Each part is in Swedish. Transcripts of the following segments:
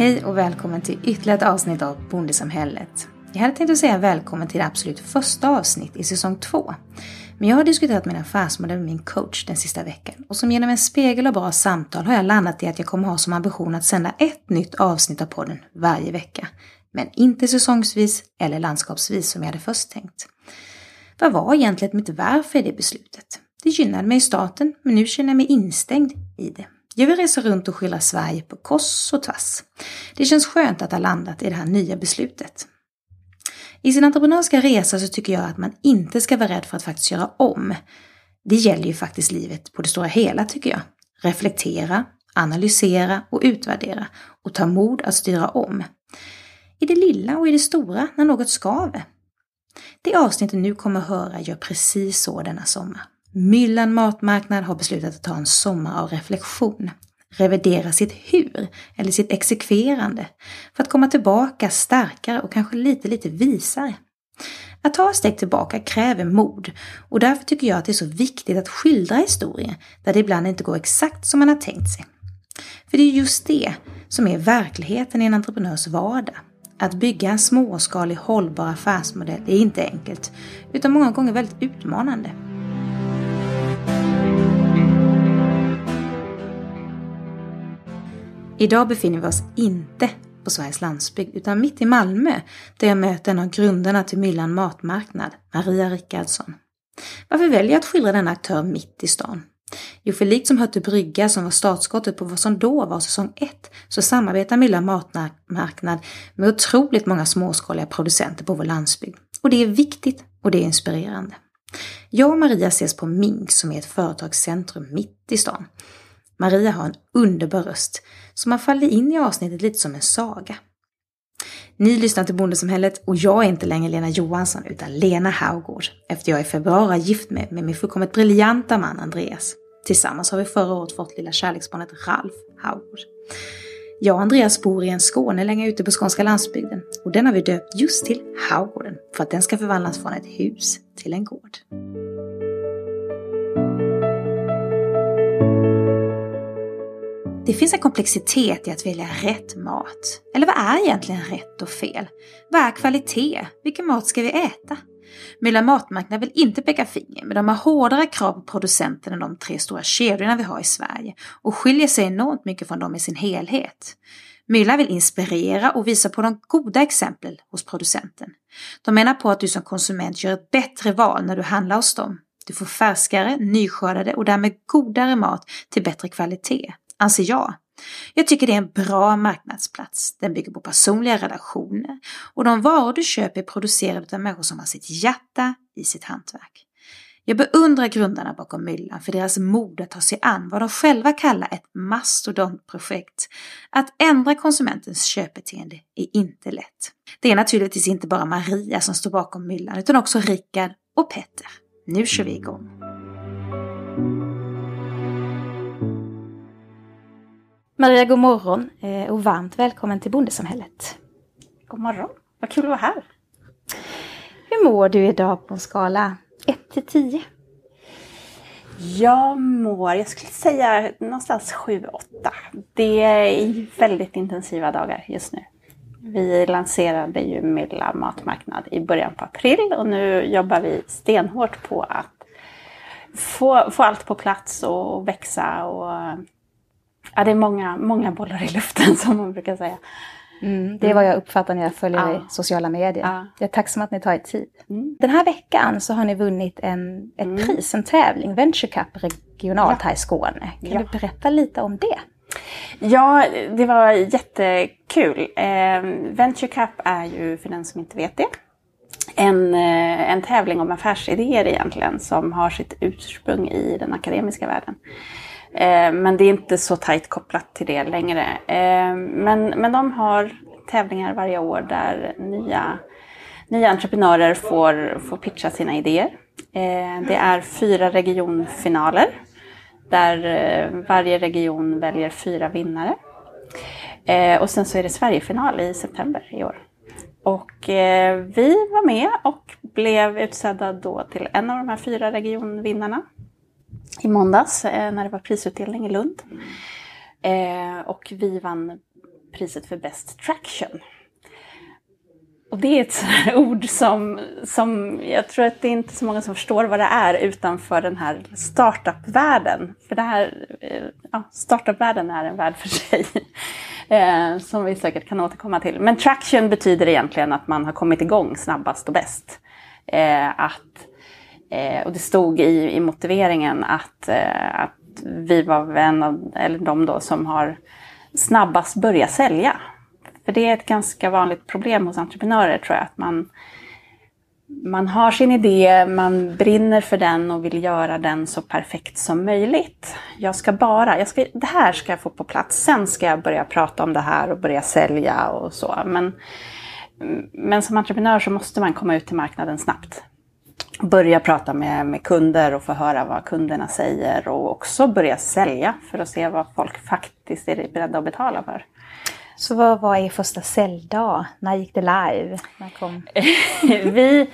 Hej och välkommen till ytterligare ett avsnitt av Bondesamhället. Jag hade tänkt att säga välkommen till det absolut första avsnitt i säsong två. Men jag har diskuterat min affärsmodell med min coach den sista veckan och som genom en spegel och bra samtal har jag landat i att jag kommer ha som ambition att sända ett nytt avsnitt av podden varje vecka. Men inte säsongsvis eller landskapsvis som jag hade först tänkt. Vad var egentligen mitt varför i det beslutet? Det gynnade mig i starten, men nu känner jag mig instängd i det. Jag vill resa runt och skildra Sverige på kors och tvärs. Det känns skönt att ha landat i det här nya beslutet. I sin entreprenörska resa så tycker jag att man inte ska vara rädd för att faktiskt göra om. Det gäller ju faktiskt livet på det stora hela tycker jag. Reflektera, analysera och utvärdera och ta mod att styra om. I det lilla och i det stora när något skaver. Det avsnittet du nu kommer att höra gör precis så denna sommar. Myllan Matmarknad har beslutat att ta en sommar av reflektion. Revidera sitt hur, eller sitt exekverande, för att komma tillbaka starkare och kanske lite, lite visare. Att ta ett steg tillbaka kräver mod och därför tycker jag att det är så viktigt att skildra historier. där det ibland inte går exakt som man har tänkt sig. För det är just det som är verkligheten i en entreprenörs vardag. Att bygga en småskalig hållbar affärsmodell är inte enkelt, utan många gånger väldigt utmanande. Idag befinner vi oss inte på Sveriges landsbygd utan mitt i Malmö där jag möter en av grundarna till Myllan Matmarknad, Maria Rickardsson. Varför väljer jag att skildra denna aktör mitt i stan? Jo, för likt som Hötte Brygga som var startskottet på vad som då var säsong 1 så samarbetar Myllan Matmarknad med otroligt många småskaliga producenter på vår landsbygd. Och det är viktigt och det är inspirerande. Jag och Maria ses på Mink som är ett företagscentrum mitt i stan. Maria har en underbar röst, så man faller in i avsnittet lite som en saga. Ni lyssnar till Bondesamhället och jag är inte längre Lena Johansson utan Lena Haugård efter jag i februari gift mig med min fullkomligt briljanta man Andreas. Tillsammans har vi förra året fått lilla kärleksbarnet Ralf Haugård. Jag och Andreas bor i en Skåne länge ute på skånska landsbygden och den har vi döpt just till Haugården för att den ska förvandlas från ett hus till en gård. Det finns en komplexitet i att välja rätt mat. Eller vad är egentligen rätt och fel? Vad är kvalitet? Vilken mat ska vi äta? Mylla Matmarknad vill inte peka finger, men de har hårdare krav på producenten än de tre stora kedjorna vi har i Sverige och skiljer sig enormt mycket från dem i sin helhet. Mylla vill inspirera och visa på de goda exemplen hos producenten. De menar på att du som konsument gör ett bättre val när du handlar hos dem. Du får färskare, nyskördade och därmed godare mat till bättre kvalitet anser jag. Jag tycker det är en bra marknadsplats. Den bygger på personliga relationer och de varor du köper är producerade av människor som har sitt hjärta i sitt hantverk. Jag beundrar grundarna bakom Myllan för deras mod att ta sig an vad de själva kallar ett mastodontprojekt. Att ändra konsumentens köpbeteende är inte lätt. Det är naturligtvis inte bara Maria som står bakom Myllan utan också Rickard och Petter. Nu kör vi igång! Maria, god morgon eh, och varmt välkommen till Bondesamhället. God morgon, vad kul att vara här. Hur mår du idag på en skala 1 till 10? Jag mår, jag skulle säga någonstans 7-8. Det är väldigt intensiva dagar just nu. Vi lanserade ju Milla matmarknad i början på april och nu jobbar vi stenhårt på att få, få allt på plats och växa och Ja, det är många, många bollar i luften som man brukar säga. Mm, det är vad jag uppfattar när jag följer ja. sociala medier. Ja. Jag är tacksam att ni tar er tid. Mm. Den här veckan så har ni vunnit en, ett mm. pris, en tävling, Venture Cup regionalt ja. här i Skåne. Kan du berätta lite om det? Ja, det var jättekul. Eh, Venture Cup är ju, för den som inte vet det, en, eh, en tävling om affärsidéer egentligen som har sitt ursprung i den akademiska världen. Eh, men det är inte så tajt kopplat till det längre. Eh, men, men de har tävlingar varje år där nya, nya entreprenörer får, får pitcha sina idéer. Eh, det är fyra regionfinaler där eh, varje region väljer fyra vinnare. Eh, och sen så är det Sverigefinal i september i år. Och vi var med och blev utsedda då till en av de här fyra regionvinnarna i måndags eh, när det var prisutdelning i Lund. Eh, och vi vann priset för Best Traction. Och det är ett ord som, som jag tror att det är inte så många som förstår vad det är utanför den här startup-världen. För det här, eh, ja, startup-världen är en värld för sig. Som vi säkert kan återkomma till. Men traction betyder egentligen att man har kommit igång snabbast och bäst. Att, eh, och det stod i, i motiveringen att, eh, att vi var en av, eller de då som har snabbast börjat sälja. För det är ett ganska vanligt problem hos entreprenörer tror jag. Att man, man har sin idé, man brinner för den och vill göra den så perfekt som möjligt. Jag ska bara, jag ska, det här ska jag få på plats, sen ska jag börja prata om det här och börja sälja och så. Men, men som entreprenör så måste man komma ut till marknaden snabbt. Börja prata med, med kunder och få höra vad kunderna säger och också börja sälja för att se vad folk faktiskt är beredda att betala för. Så vad var er första säljdag? När gick det live? När kom... vi,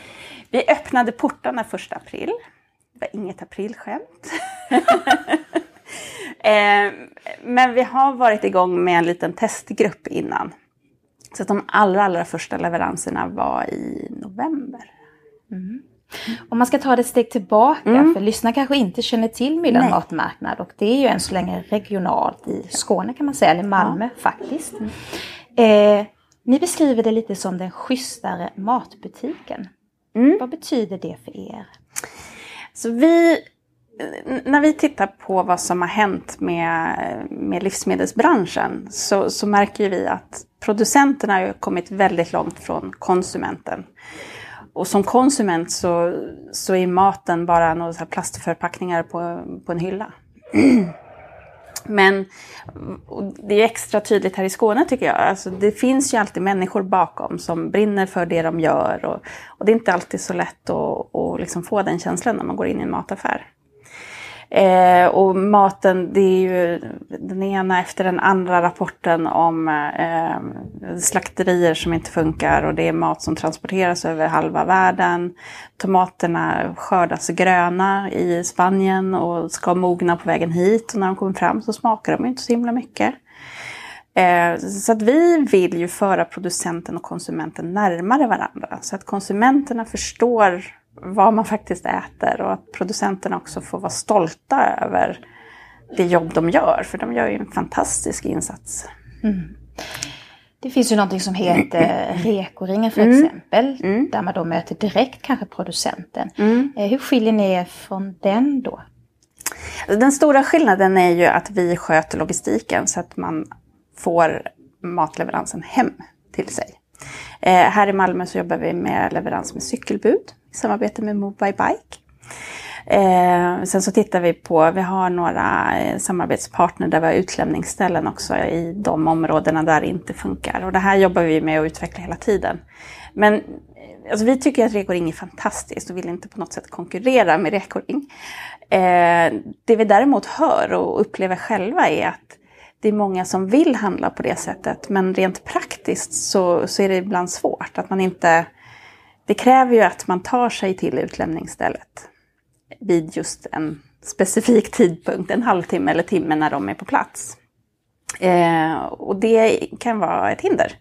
vi öppnade portarna första april. Det var inget aprilskämt. eh, men vi har varit igång med en liten testgrupp innan. Så de allra, allra första leveranserna var i november. Mm. Om man ska ta det ett steg tillbaka, mm. för lyssnare kanske inte känner till Myllan matmarknad och det är ju än så länge regionalt i Skåne kan man säga, eller Malmö ja. faktiskt. Mm. Eh, ni beskriver det lite som den schysstare matbutiken. Mm. Vad betyder det för er? Så vi, när vi tittar på vad som har hänt med, med livsmedelsbranschen så, så märker vi att producenterna har kommit väldigt långt från konsumenten. Och som konsument så, så är maten bara några så plastförpackningar på, på en hylla. Men det är extra tydligt här i Skåne tycker jag. Alltså, det finns ju alltid människor bakom som brinner för det de gör. Och, och det är inte alltid så lätt att, att liksom få den känslan när man går in i en mataffär. Eh, och maten, det är ju den ena efter den andra rapporten om eh, slakterier som inte funkar och det är mat som transporteras över halva världen. Tomaterna skördas gröna i Spanien och ska mogna på vägen hit och när de kommer fram så smakar de inte så himla mycket. Eh, så att vi vill ju föra producenten och konsumenten närmare varandra så att konsumenterna förstår vad man faktiskt äter och att producenterna också får vara stolta över det jobb de gör, för de gör ju en fantastisk insats. Mm. Det finns ju någonting som heter Rekoringen för mm. exempel, mm. där man då möter direkt kanske producenten. Mm. Eh, hur skiljer ni er från den då? Den stora skillnaden är ju att vi sköter logistiken så att man får matleveransen hem till sig. Eh, här i Malmö så jobbar vi med leverans med cykelbud samarbete med Move by Bike. Eh, sen så tittar vi på, vi har några eh, samarbetspartner där vi har utlämningsställen också i de områdena där det inte funkar. Och det här jobbar vi med att utveckla hela tiden. Men eh, alltså, vi tycker att Rekoring är fantastiskt och vill inte på något sätt konkurrera med Rekoring. Eh, det vi däremot hör och upplever själva är att det är många som vill handla på det sättet men rent praktiskt så, så är det ibland svårt. Att man inte, det kräver ju att man tar sig till utlämningsstället vid just en specifik tidpunkt, en halvtimme eller timme när de är på plats. Eh, och det kan vara ett hinder.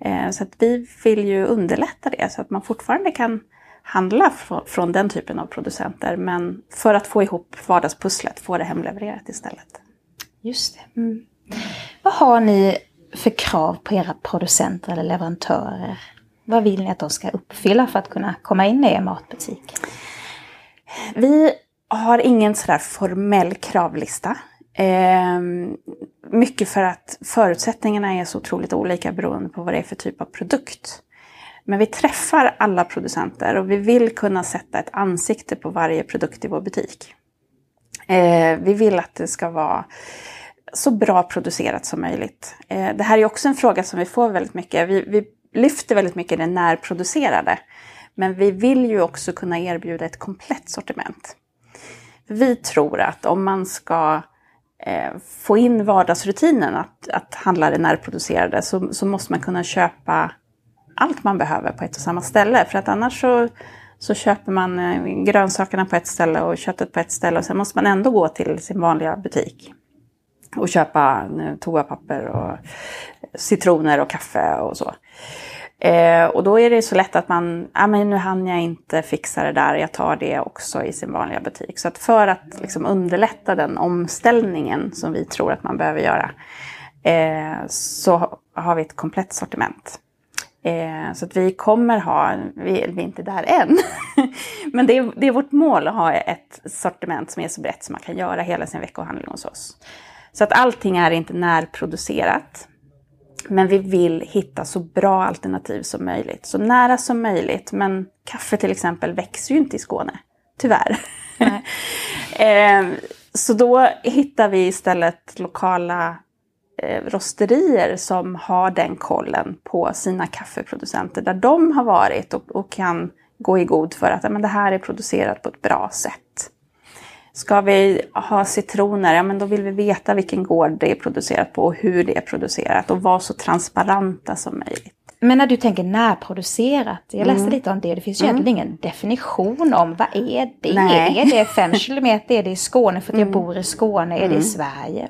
Eh, så att vi vill ju underlätta det så att man fortfarande kan handla från den typen av producenter men för att få ihop vardagspusslet, få det hemlevererat istället. Just det. Mm. Vad har ni för krav på era producenter eller leverantörer? Vad vill ni att de ska uppfylla för att kunna komma in i er matbutik? Vi har ingen sådär formell kravlista. Eh, mycket för att förutsättningarna är så otroligt olika beroende på vad det är för typ av produkt. Men vi träffar alla producenter och vi vill kunna sätta ett ansikte på varje produkt i vår butik. Eh, vi vill att det ska vara så bra producerat som möjligt. Eh, det här är också en fråga som vi får väldigt mycket. Vi, vi lyfter väldigt mycket det närproducerade. Men vi vill ju också kunna erbjuda ett komplett sortiment. Vi tror att om man ska eh, få in vardagsrutinen att, att handla det närproducerade så, så måste man kunna köpa allt man behöver på ett och samma ställe. För att annars så, så köper man eh, grönsakerna på ett ställe och köttet på ett ställe och sen måste man ändå gå till sin vanliga butik och köpa eh, toapapper och citroner och kaffe och så. Eh, och då är det så lätt att man, ja men nu hann jag inte fixa det där, jag tar det också i sin vanliga butik. Så att för att liksom underlätta den omställningen som vi tror att man behöver göra eh, så har vi ett komplett sortiment. Eh, så att vi kommer ha, vi, vi är inte där än, men det är, det är vårt mål att ha ett sortiment som är så brett som man kan göra hela sin veckohandling hos oss. Så att allting är inte närproducerat. Men vi vill hitta så bra alternativ som möjligt. Så nära som möjligt. Men kaffe till exempel växer ju inte i Skåne. Tyvärr. eh, så då hittar vi istället lokala eh, rosterier som har den kollen på sina kaffeproducenter. Där de har varit och, och kan gå i god för att men det här är producerat på ett bra sätt. Ska vi ha citroner, ja men då vill vi veta vilken gård det är producerat på och hur det är producerat och vara så transparenta som möjligt. Men när du tänker närproducerat, jag läste mm. lite om det, det finns ju mm. egentligen ingen definition om vad är det? Nej. Är det fem kilometer, är det i Skåne för att jag mm. bor i Skåne, är det i mm. Sverige?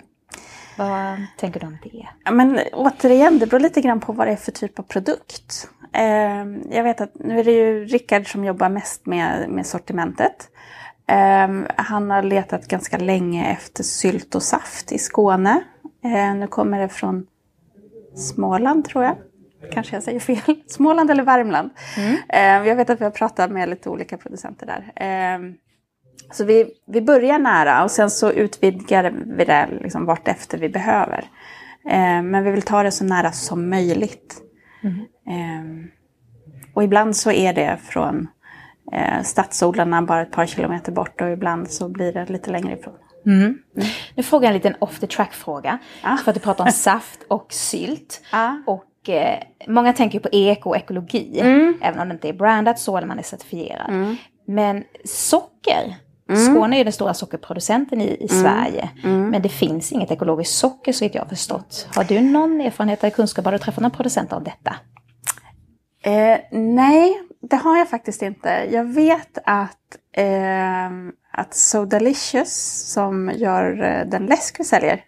Vad tänker du om det? Ja, men återigen, det beror lite grann på vad det är för typ av produkt. Eh, jag vet att nu är det ju Rickard som jobbar mest med, med sortimentet. Um, han har letat ganska länge efter sylt och saft i Skåne. Uh, nu kommer det från Småland tror jag. Kanske jag säger fel. Småland eller Värmland. Mm. Uh, jag vet att vi har pratat med lite olika producenter där. Uh, så vi, vi börjar nära och sen så utvidgar vi det liksom vart efter vi behöver. men vi vill ta det så nära som möjligt. Mm. och ibland så är det från eh, stadsodlarna bara ett par kilometer bort och ibland så blir det lite längre ifrån. Mm. Mm. Nu frågar jag en liten off the track fråga. Ah. För att du pratar om saft och sylt. Ah. Och eh, många tänker på eko och ekologi. Mm. Även om det inte är brandat så eller man är certifierad. Mm. Men socker. Mm. Skåne är den stora sockerproducenten i, i mm. Sverige. Men det finns inget ekologiskt socker så vitt jag har förstått. Har du någon erfarenhet eller kunskap? Har du träffat några producenter av detta? Eh, nej, det har jag faktiskt inte. Jag vet att, eh, att So Delicious som gör eh, den läsk vi säljer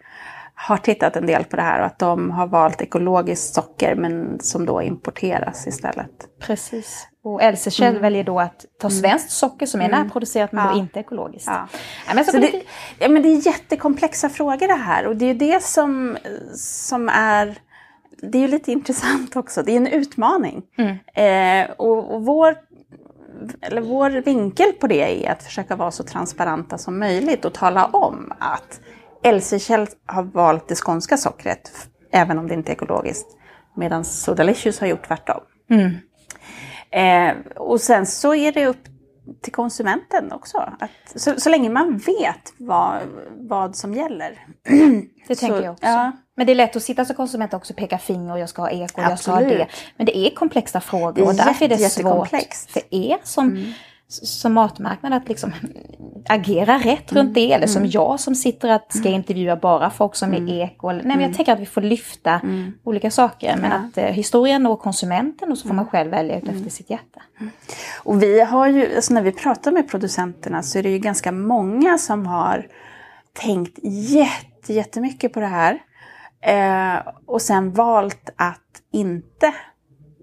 har tittat en del på det här och att de har valt ekologiskt socker men som då importeras istället. Precis. Och Elsekjell mm. väljer då att ta mm. svenskt socker som är mm. närproducerat men ja. då inte ekologiskt. Ja. Ja, men, så så det, ja, men det är jättekomplexa frågor det här och det är det som, som är det är ju lite intressant också. Det är en utmaning. Mm. Eh, och, och vår, eller vår vinkel på det är att försöka vara så transparenta som möjligt och tala om att Elsekjell har valt det skånska sockret, även om det inte är ekologiskt, medan Sodalicious har gjort tvärtom. Mm. Eh, och sen så är det upp till konsumenten också. Att, så, så länge man vet vad, vad som gäller. Det tänker jag också. Ja. Men det är lätt att sitta som konsument också och peka finger och jag ska ha eko och jag ska ha det. Men det är komplexa frågor det är och därför är det svårt för er som mm som matmarknad att liksom agera rätt mm. runt det. Eller som mm. jag som sitter att ska mm. intervjua bara folk som mm. är eko. Nej, men jag mm. tänker att vi får lyfta mm. olika saker. Men ja. att eh, historien når konsumenten och så får man själv välja ut efter sitt hjärta. Och vi har ju, alltså när vi pratar med producenterna så är det ju ganska många som har tänkt jätte, jättemycket på det här. Eh, och sen valt att inte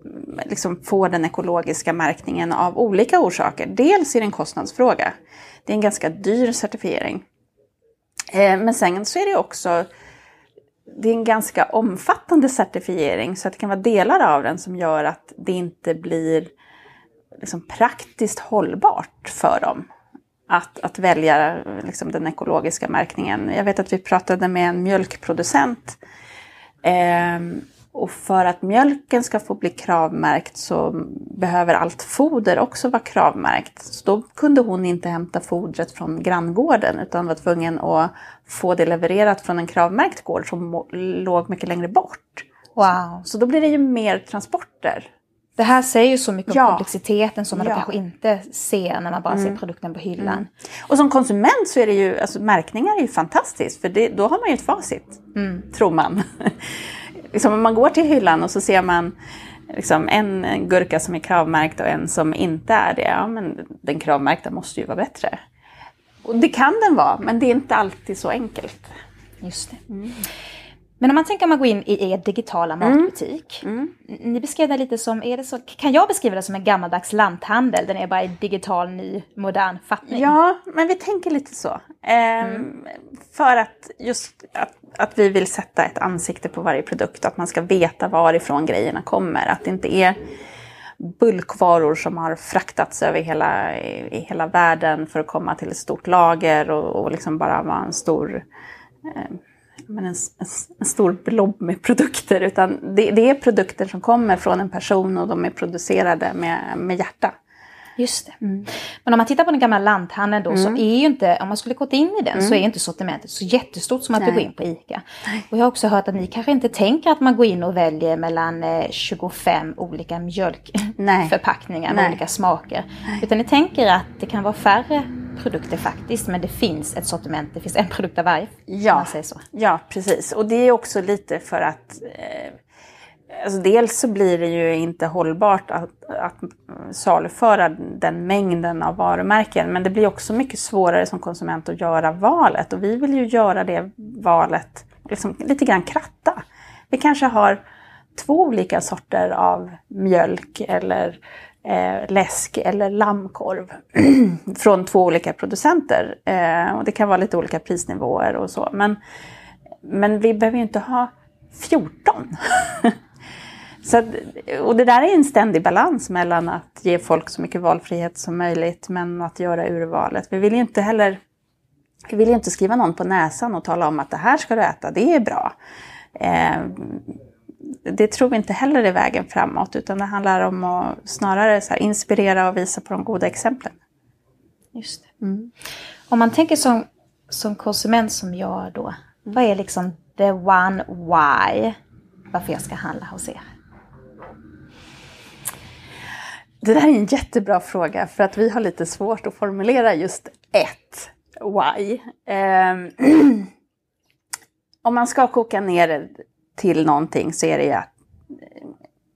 mm, liksom få den ekologiska märkningen av olika orsaker. Dels är det en kostnadsfråga. Det är en ganska dyr certifiering. Eh, men sen så är det också det är en ganska omfattande certifiering så att det kan vara delar av den som gör att det inte blir liksom praktiskt hållbart för dem att, att välja liksom den ekologiska märkningen. Jag vet att vi pratade med en mjölkproducent eh, och för att mjölken ska få bli kravmärkt så behöver allt foder också vara kravmärkt. Så då kunde hon inte hämta fodret från granngården utan var tvungen att få det levererat från en kravmärkt gård som låg mycket längre bort. Wow. Så då blir det ju mer transporter. Det här säger ju så mycket om komplexiteten som man ja. kanske inte ser när man bara mm. ser produkten på hyllan. Mm. Och som konsument så är det ju, alltså märkningar är ju fantastiskt för det, då har man ju ett facit, mm. tror man. liksom, om man går till hyllan och så ser man liksom, en gurka som är kravmärkt och en som inte är det, ja men den kravmärkta måste ju vara bättre. Och det kan den vara, men det är inte alltid så enkelt. Just det. Mm. Men om man tänker om man går in i er digitala matbutik. Mm. Ni beskrev det lite som, är det så, kan jag beskriva det som en gammaldags lanthandel? Den är bara i digital, ny, modern fattning. Ja, men vi tänker lite så. Ehm, mm. För att just att, att vi vill sätta ett ansikte på varje produkt, att man ska veta varifrån grejerna kommer. Att det inte är bulkvaror som har fraktats över hela, i, i hela världen för att komma till ett stort lager och, och liksom bara vara en stor eh, men en, en, en, stor blob med produkter, utan det, det, är produkter som kommer från en person och de är producerade med, med hjärta. Just det. Mm. Men om man tittar på den gamla lanthandeln då mm. så är ju inte, om man skulle gått in i den mm. så är inte sortimentet så jättestort som att Nej. gå in på ICA. Och jag har också hört att ni kanske inte tänker att man går in och väljer mellan 25 eh, olika mjölkförpackningar med olika smaker. Utan ni tänker att det kan vara färre produkter faktiskt, men det finns ett sortiment, det finns en produkt av varje. Ja, man säger så. ja precis. Och det är också lite för att eh, Alltså dels så blir det ju inte hållbart att, att saluföra den mängden av varumärken, men det blir också mycket svårare som konsument att göra valet. Och vi vill ju göra det valet liksom lite grann kratta. Vi kanske har två olika sorter av mjölk eller eh, läsk eller lammkorv från två olika producenter. Eh, och det kan vara lite olika prisnivåer och så. Men, men vi behöver ju inte ha 14. så och det där är en ständig balans mellan att ge folk så mycket valfrihet som möjligt men att göra urvalet. Vi vill ju inte heller vi vill inte skriva någon på näsan och tala om att det här ska du äta, det är bra. Eh, det tror vi inte heller är vägen framåt, utan det handlar om att snarare så inspirera och visa på de goda exemplen. Just mm. Om man tänker som, som konsument som jag då, vad är liksom the one why varför jag ska handla hos er? Det där är en jättebra fråga för att vi har lite svårt att formulera just ett why. Um, om man ska koka ner det till någonting så är det ju att,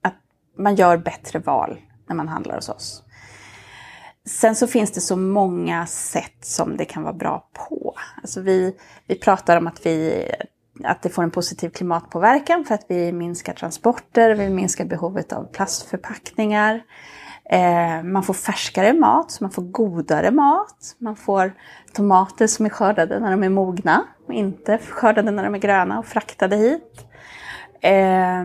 att man gör bättre val när man handlar hos oss. Sen så finns det så många sätt som det kan vara bra på. Alltså vi, vi pratar om att, vi, att det får en positiv klimatpåverkan för att vi minskar transporter, vi minskar behovet av plastförpackningar. Eh, man får färskare mat, så man får godare mat. Man får tomater som är skördade när de är mogna och inte skördade när de är gröna och fraktade hit. Eh,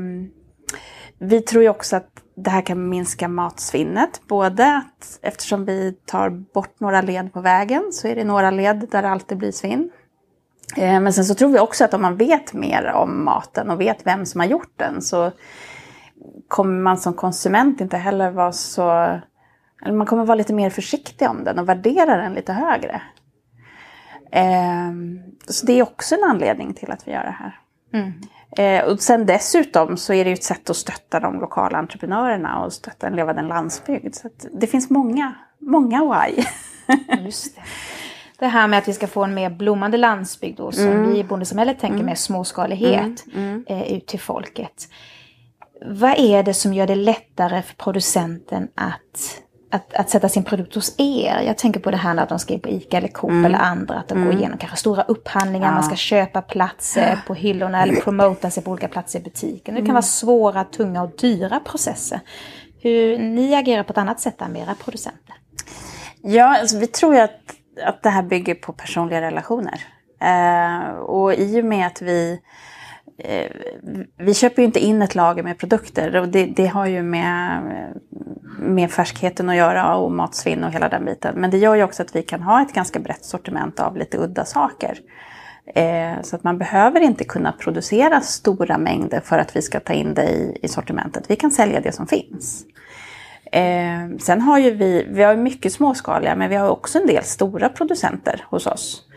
vi tror ju också att det här kan minska matsvinnet. Både att eftersom vi tar bort några led på vägen så är det några led där det alltid blir svinn. Eh, men sen så tror vi också att om man vet mer om maten och vet vem som har gjort den så kommer man som konsument inte heller vara så... Eller man kommer vara lite mer försiktig om den och värdera den lite högre. Eh, så det är också en anledning till att vi gör det här. Mm. Eh, och sen dessutom så är det ju ett sätt att stötta de lokala entreprenörerna och stötta en levande landsbygd. Så det finns många, många why. Just det. det här med att vi ska få en mer blommande landsbygd då, som mm. vi i bondesamhället tänker mm. med småskalighet mm. mm. eh, ut till folket. Vad är det som gör det lättare för producenten att att, att sätta sin produkt hos er. Jag tänker på det här när de ska in på ICA eller Coop mm. eller andra. Att de mm. går igenom kanske stora upphandlingar, ja. man ska köpa platser på hyllorna eller promota sig på olika platser i butiken. Det kan mm. vara svåra, tunga och dyra processer. Hur ni agerar på ett annat sätt än era producenter? Ja, alltså, vi tror ju att, att det här bygger på personliga relationer. Eh, och i och med att vi Eh, vi köper ju inte in ett lager med produkter och det, det, har ju med, med färskheten att göra och matsvinn och hela den biten. Men det gör ju också att vi kan ha ett ganska brett sortiment av lite udda saker. Eh, så att man behöver inte kunna producera stora mängder för att vi ska ta in det i, i sortimentet. Vi kan sälja det som finns. Eh, sen har ju vi, vi har mycket småskaliga men vi har också en del stora producenter hos oss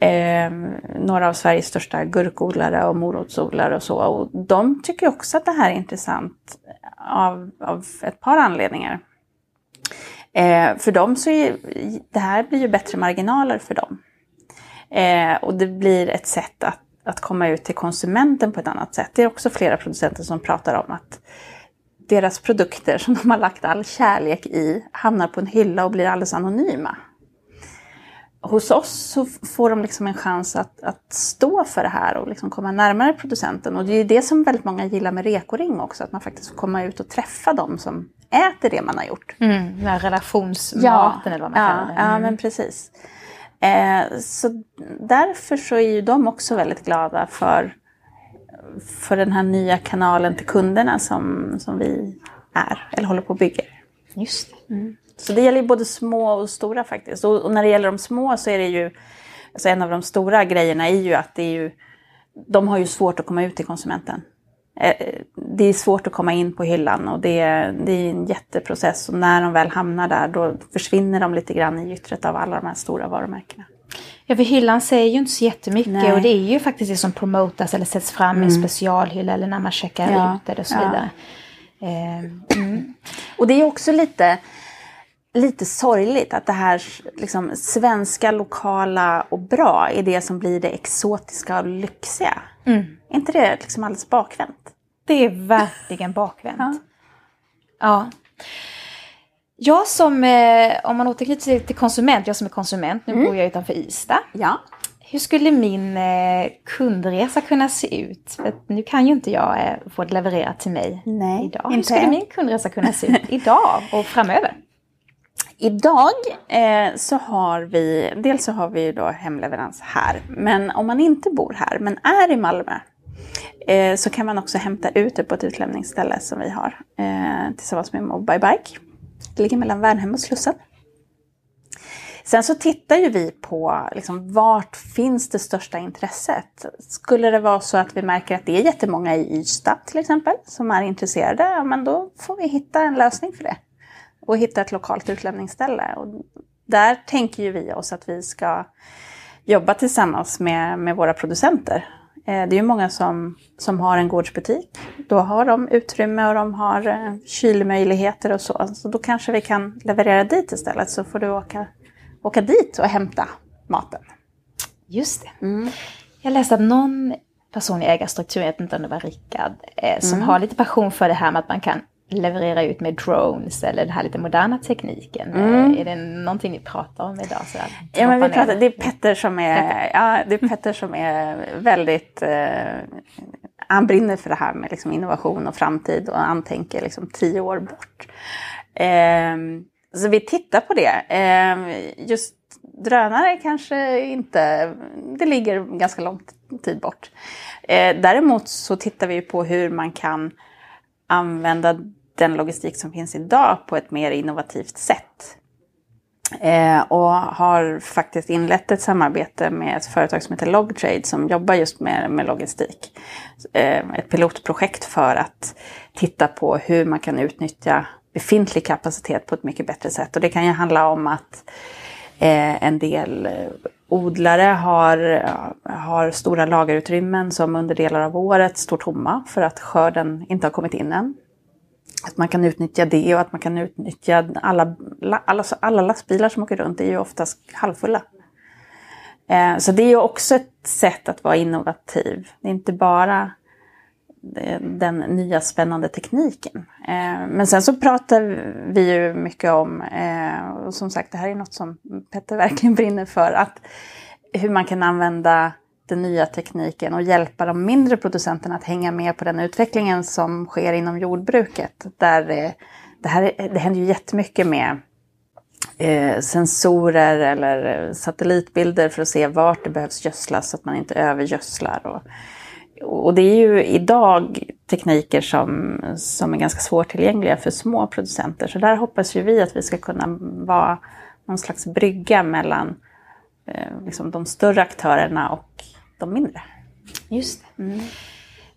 eh, några av Sveriges största gurkodlare och morotsodlare och så. Och de tycker också att det här är intressant av, av ett par anledningar. Eh, för dem så är det här blir ju bättre marginaler för dem. Eh, och det blir ett sätt att, att komma ut till konsumenten på ett annat sätt. Det är också flera producenter som pratar om att deras produkter som de har lagt all kärlek i hamnar på en hylla och blir alldeles anonyma hos oss så får de liksom en chans att, att stå för det här och liksom komma närmare producenten. Och det är det som väldigt många gillar med Rekoring också, att man faktiskt får komma ut och träffa dem som äter det man har gjort. Mm, den här relationsmaten eller vad man ja, kallar det. Ja, Mm. men precis. Eh, så därför så är ju de också väldigt glada för, för den här nya kanalen till kunderna som, som vi är, eller håller på att bygga. Just det. Så det gäller ju både små och stora faktiskt. Och, och när det gäller de små så är det ju, alltså en av de stora grejerna är ju att det är ju, de har ju svårt att komma ut till konsumenten. Eh, Det är svårt att komma in på hyllan och det, det är en jätteprocess. Och när de väl hamnar där då försvinner de lite grann i gyttret av alla de här stora varumärkena. Ja, för hyllan säger ju inte så jättemycket Nej. och det är ju faktiskt det som promotas eller sätts fram i en specialhylla eller när man checkar Ja, ut och så ja. vidare. Eh, mm. Och det är också lite, lite sorgligt att det här liksom, svenska, lokala och bra är det som blir det exotiska och lyxiga. Mm. Är inte det liksom alldeles bakvänt? Det är verkligen bakvänt. Ja. Ja. Jag som, eh, om man återknyter till, konsument, jag som är konsument, nu bor jag utanför Ystad. Ja. Hur skulle min eh, kundresa kunna se ut? För nu kan ju inte jag eh, få det levererat till mig Nej, idag. Hur inte. skulle min kundresa kunna se ut idag och framöver? Idag eh, så har vi, dels så har vi ju då hemleverans här, men om man inte bor här men är i Malmö eh, så kan man också hämta ut det på ett utlämningsställe som vi har eh, tillsammans med Mobile Bike. Det ligger mellan Värnhem och Slussen. Sen så tittar ju vi på liksom, vart finns det största intresset. Skulle det vara så att vi märker att det är jättemånga i Ystad till exempel som är intresserade, ja, men då får vi hitta en lösning för det och hitta ett lokalt utlämningsställe. Och där tänker ju vi oss att vi ska jobba tillsammans med, med våra producenter. Eh, Det är ju många som, som har en gårdsbutik. Då har de utrymme och de har eh, kylmöjligheter och så. Så då kanske vi kan leverera dit istället så får du åka, åka dit och hämta maten. Just det. Jag läste att någon person i ägarstrukturen, jag vet inte om det var Rickard, eh, som har lite passion för det här med att man kan leverera ut med drones eller den här lite moderna tekniken. Eh, Är det någonting ni pratar om idag? Så Ja, men vi pratar, det är Petter som är, ja, det är, Petter som är väldigt... Eh, han brinner för det här med liksom innovation och framtid och han tänker liksom tio år bort. Eh, så vi tittar på det. Eh, just drönare kanske inte... Det ligger ganska lång tid bort. Eh, däremot så tittar vi på hur man kan använda den logistik som finns idag på ett mer innovativt sätt. Eh, och har faktiskt inlett ett samarbete med ett företag som heter Logtrade som jobbar just med, med logistik. Eh, ett pilotprojekt för att titta på hur man kan utnyttja befintlig kapacitet på ett mycket bättre sätt. Och det kan ju handla om att eh, en del eh, odlare har, eh, har stora lagerutrymmen som under delar av året står tomma för att skörden inte har kommit in än. Att man kan utnyttja det och att man kan utnyttja alla, alla, alla lastbilar som åker runt är ju oftast halvfulla. Eh, så det är ju också ett sätt att vara innovativ. Det är inte bara eh, den nya spännande tekniken. Eh, men sen så pratar vi ju mycket om, eh, och som sagt det här är något som Petter verkligen brinner för, att hur man kan använda den nya tekniken och hjälpa de mindre producenterna att hänga med på den utvecklingen som sker inom jordbruket. Där eh, det, här, det händer ju jättemycket med eh, sensorer eller eh, satellitbilder för att se vart det behövs gödslas så att man inte övergödslar. Och, och det är ju idag tekniker som, som är ganska svårtillgängliga för små producenter. Så där hoppas ju vi att vi ska kunna vara någon slags brygga mellan eh, liksom de större aktörerna och de mindre. Just det.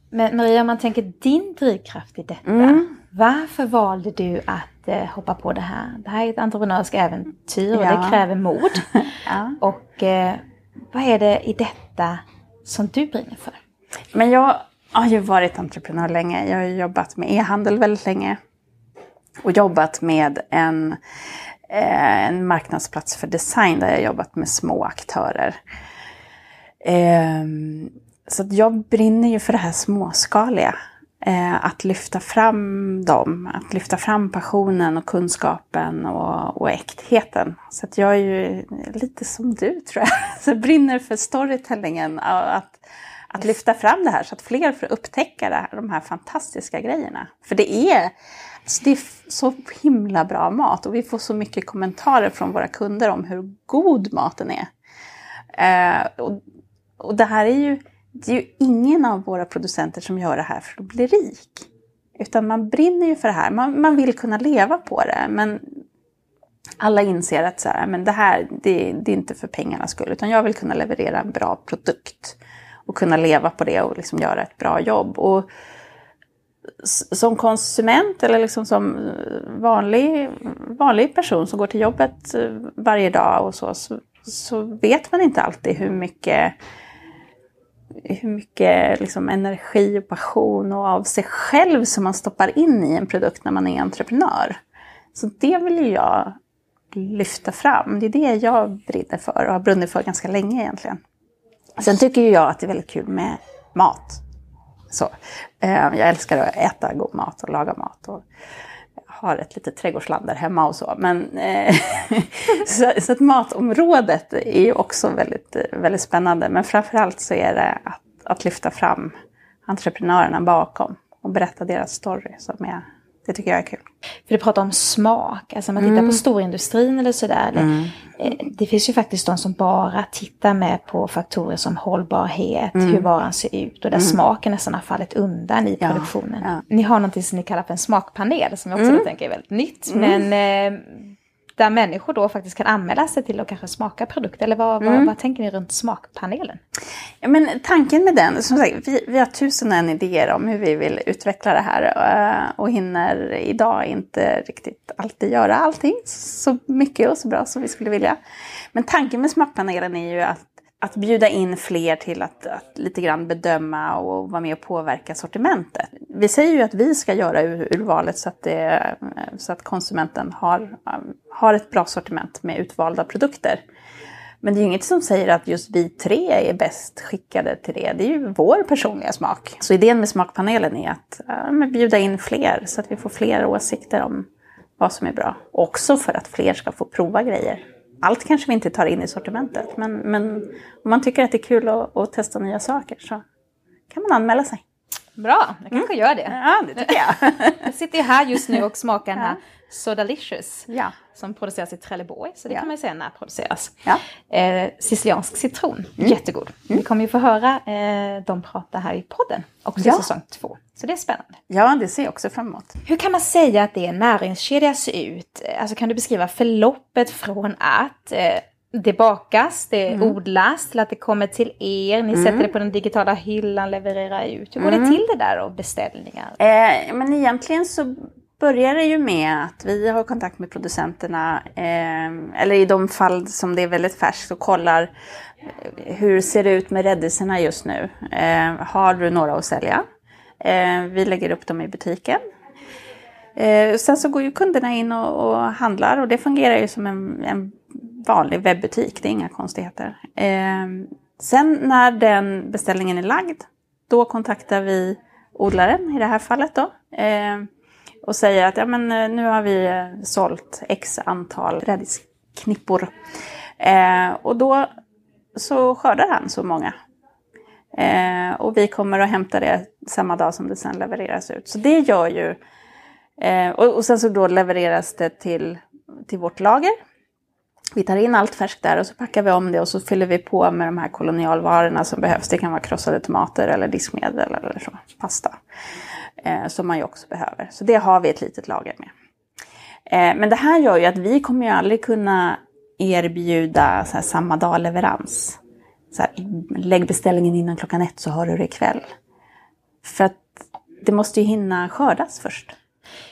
Men Maria, om man tänker din drivkraft i detta. Mm. Varför valde du att eh, hoppa på det här? Det här är ett entreprenörskt äventyr och Ja. det kräver mod. Ja. Och eh, vad är det i detta som du brinner för? Men jag har ju varit entreprenör länge. Jag har jobbat med e-handel väldigt länge. Och jobbat med en, eh, en marknadsplats för design där jag jobbat med små aktörer. Ehm, så att jag brinner ju för det här småskaliga. eh, att lyfta fram dem, att lyfta fram passionen och kunskapen och, och äktheten. Så att jag är ju lite som du tror jag, så jag brinner för storytellingen. Att, att lyfta fram det här så att fler får upptäcka här, de här fantastiska grejerna. För det är, alltså det är så himla bra mat och vi får så mycket kommentarer från våra kunder om hur god maten är. Eh, och, och det här är ju, det är ju ingen av våra producenter som gör det här för att bli rik. Utan man brinner ju för det här, man, man vill kunna leva på det. Men alla inser att så här, men det här det, det är inte för pengarnas skull, utan jag vill kunna leverera en bra produkt och kunna leva på det och liksom göra ett bra jobb. Och som konsument eller liksom som vanlig, vanlig person som går till jobbet eh, varje dag och så, så, så vet man inte alltid hur mycket hur mycket liksom energi och passion och av sig själv som man stoppar in i en produkt när man är entreprenör. Så det vill jag lyfta fram. Det är det jag brinner för och har brunnit för ganska länge egentligen. Sen tycker jag att det är väldigt kul med mat. Så, eh, jag älskar att äta god mat och laga mat. Och har ett litet trädgårdsland där hemma och så. Men, eh, så, så att matområdet är ju också väldigt, väldigt spännande. Men framförallt så är det att, att lyfta fram entreprenörerna bakom och berätta deras story som är det tycker jag är kul. För du pratar om smak, alltså om man tittar mm. på storindustrin eller sådär. Mm. Eh, det finns ju faktiskt de som bara tittar med på faktorer som hållbarhet, mm. hur varan ser ut och där mm. smaken nästan har fallit undan i produktionen. Ja, ja. Ni har någonting som ni kallar för en smakpanel som jag också mm. tänker är väldigt nytt. Mm. Men eh, där människor då faktiskt kan anmäla sig till att kanske smaka produkter? Eller vad, mm. vad, vad, tänker ni runt smakpanelen? Ja, men tanken med den, som sagt, vi, vi har tusen en idéer om hur vi vill utveckla det här eh, och hinner idag inte riktigt alltid göra allting så mycket och så bra som vi skulle vilja. Men tanken med smakpanelen är ju att att bjuda in fler till att, att, lite grann bedöma och vara med och påverka sortimentet. Vi säger ju att vi ska göra urvalet så att, det, så att konsumenten har, har ett bra sortiment med utvalda produkter. Men det är ju inget som säger att just vi tre är bäst skickade till det. Det är ju vår personliga smak. Så idén med smakpanelen är att äh, bjuda in fler så att vi får fler åsikter om vad som är bra. Också för att fler ska få prova grejer allt kanske vi inte tar in i sortimentet, men, men om man tycker att det är kul att, att testa nya saker så kan man anmäla sig. Bra, jag kanske mm. gör det. Ja, det tycker jag. jag sitter ju här just nu och smakar den här Sodalicious ja. som produceras i Trelleborg, så det ja. kan man ju säga när produceras. Ja. Eh, Siciliansk citron, mm. jättegod. Mm. Vi kommer ju få höra eh, dem prata här i podden också ja. i säsong två. Så det är spännande. Ja, det ser jag också fram emot. Hur kan man säga att det är en näringskedja ser ut? Alltså kan du beskriva förloppet från att eh, det bakas, det mm. odlas till att det kommer till er, ni mm. sätter det på den digitala hyllan, levererar ut. Hur går mm. det till det där och beställningar? Eh, men egentligen så börjar det ju med att vi har kontakt med producenterna, eh, eller i de fall som det är väldigt färskt och kollar eh, hur ser det ut med räddisorna just nu? Eh, har du några att sälja? Eh, vi lägger upp dem i butiken. Eh, sen så går ju kunderna in och, och, handlar och det fungerar ju som en, en vanlig webbutik, det är inga konstigheter. Eh, sen när den beställningen är lagd, då kontaktar vi odlaren i det här fallet då. Och säger att ja, men, nu har vi sålt x antal rädisknippor. Eh, och då så skördar han så många. Eh, och vi kommer att hämta det samma dag som det sen levereras ut. Så det gör ju... Eh, och, och sen så då levereras det till, till vårt lager. Vi tar in allt färskt där och så packar vi om det och så fyller vi på med de här kolonialvarorna som behövs. Det kan vara krossade tomater eller diskmedel eller så, pasta eh, som man ju också behöver. Så det har vi ett litet lager med. Eh, men det här gör ju att vi kommer ju aldrig kunna erbjuda så här, samma dag leverans. Så här, lägg beställningen innan klockan ett så har du det ikväll. För att det måste ju hinna skördas först.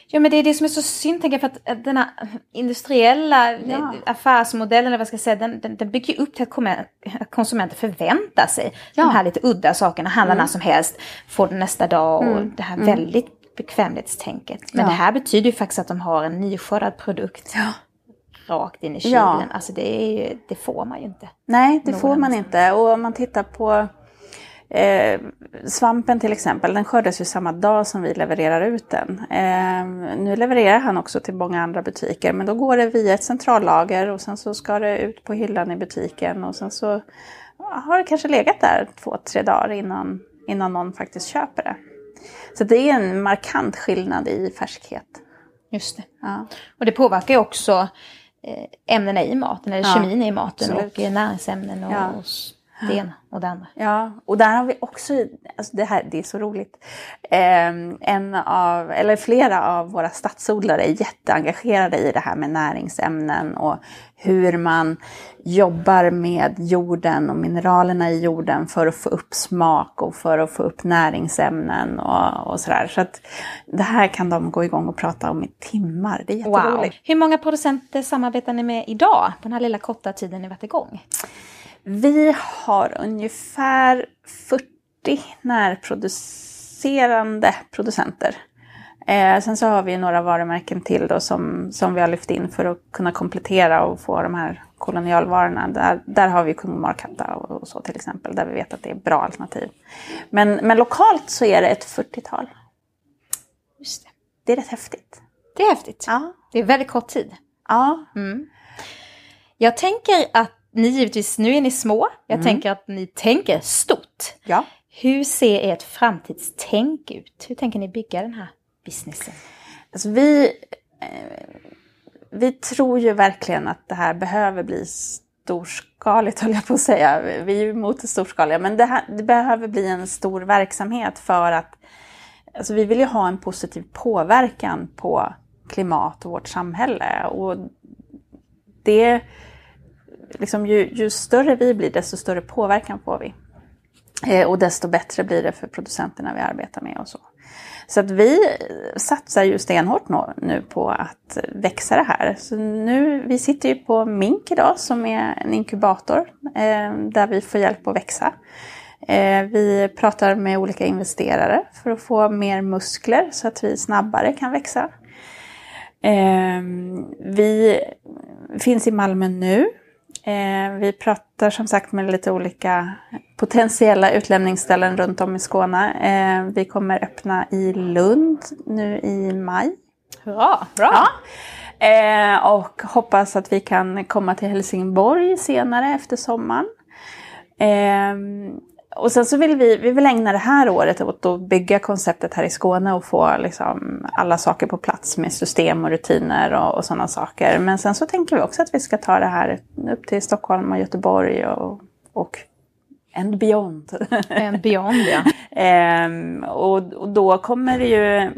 Ja men det är det som är så synd tänker jag för att den här industriella ja. affärsmodellen, eller vad ska jag säga, den, den, den bygger upp till att konsumenter förväntar sig ja. de här lite udda sakerna, handla mm. när som helst, få det nästa dag och mm. det här mm. väldigt bekvämlighetstänket. Men ja. det här betyder ju faktiskt att de har en nyskördad produkt. Ja. Rakt in i kylen. Alltså det, är, det får man ju inte. Nej, det får man inte. Och om man tittar på Eh, svampen till exempel, den skördas ju samma dag som vi levererar ut den. Eh, nu levererar han också till många andra butiker men då går det via ett centrallager och sen så ska det ut på hyllan i butiken och sen så har det kanske legat där två, tre dagar innan, innan någon faktiskt köper det. Så det är en markant skillnad i färskhet. Just det. Ja. Och det påverkar ju också eh, ämnena i maten, eller Ja, kemin i maten absolut. och näringsämnen och, Ja. och ena och andra. Ja, och där har vi också, alltså det här det är så roligt, eh, en av, eller flera av våra stadsodlare är jätteengagerade i det här med näringsämnen och hur man jobbar med jorden och mineralerna i jorden för att få upp smak och för att få upp näringsämnen och, och sådär. Så att det här kan de gå igång och prata om i timmar. Det är Wow! jätteroligt. Hur många producenter samarbetar ni med idag på den här lilla korta tiden ni varit igång? Vi har ungefär 40 närproducerande producenter. Eh, sen så har vi några varumärken till då som, som vi har lyft in för att kunna komplettera och få de här kolonialvarorna. Där, där har vi Kung Markatta och, och så till exempel, där vi vet att det är bra alternativ. Men, men lokalt så är det ett 40-tal. Just det. Det är rätt häftigt. det är häftigt. Ja. Det är väldigt kort tid. Ja. Mm. Jag tänker att ni givetvis, nu är ni små, jag Mm. tänker att ni tänker stort. ja. Hur ser ert framtidstänk ut? Hur tänker ni bygga den här businessen? Alltså vi, eh, vi tror ju verkligen att det här behöver bli storskaligt, höll jag på att säga. Vi är ju emot det storskaliga, men det, här, det behöver bli en stor verksamhet för att alltså vi vill ju ha en positiv påverkan på klimat och vårt samhälle. Och det, liksom, ju, ju större vi blir, desto större påverkan får vi. Eh, och desto bättre blir det för producenterna vi arbetar med och så. Så att vi satsar ju stenhårt nu på att växa det här. Så nu, vi sitter ju på Mink idag som är en inkubator eh, där vi får hjälp att växa. Eh, vi pratar med olika investerare för att få mer muskler så att vi snabbare kan växa. Eh, vi finns i Malmö nu. Eh, vi pratar som sagt med lite olika potentiella utlämningsställen runt om i Skåne. Eh, vi kommer öppna i Lund nu i maj. Hurra, bra! Ja. Eh, och hoppas att vi kan komma till Helsingborg senare efter sommaren. Och sen så vill vi, vi vill ägna det här året åt att bygga konceptet här i Skåne och få liksom alla saker på plats med system och rutiner och, och sådana saker. Men sen så tänker vi också att vi ska ta det här upp till Stockholm och Göteborg och, och and beyond. En beyond ja. Ehm, och, och då kommer det ju,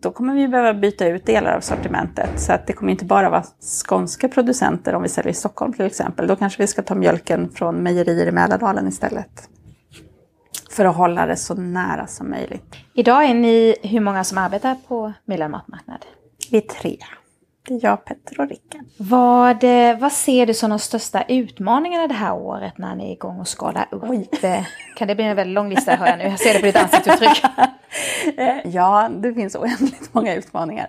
då kommer vi behöva byta ut delar av sortimentet. Så att det kommer inte bara vara skånska producenter om vi säljer i Stockholm till exempel. Då kanske vi ska ta mjölken från mejerier i Mälardalen istället. För att hålla det så nära som möjligt. Idag är ni hur många som arbetar på Milan Matmarknad? Vi är tre. Det är jag, Petter och Rickard. Vad, eh, vad ser du som de största utmaningarna det här året när ni är igång och skalar upp? Eh, Kan det bli en väldigt lång lista hör jag nu. Jag ser det på ditt ansiktsuttryck. Eh, Ja, det finns oändligt många utmaningar.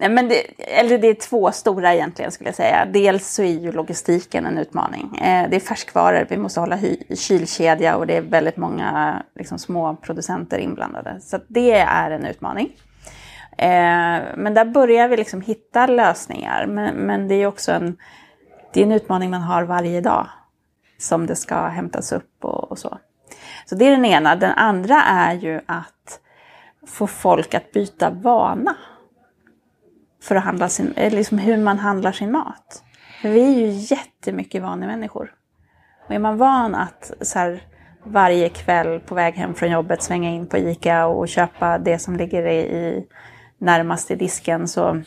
Nej, Men det, eller det är två stora egentligen skulle jag säga. Dels så är ju logistiken en utmaning. Eh, det är färskvaror, vi måste hålla hy- kylkedja och det är väldigt många liksom, små producenter inblandade. Så det är en utmaning. Eh, men där börjar vi liksom hitta lösningar. Men, men det är också en, det är en utmaning man har varje dag. Som det ska hämtas upp och, och så. Så det är den ena. Den andra är ju att få folk att byta vana. För att handla sin, eller liksom hur man handlar sin mat. För vi är ju jättemycket vanemänniskor. Och är man van att så här, varje kväll på väg hem från jobbet svänga in på ICA och köpa det som ligger i, i närmast i disken så,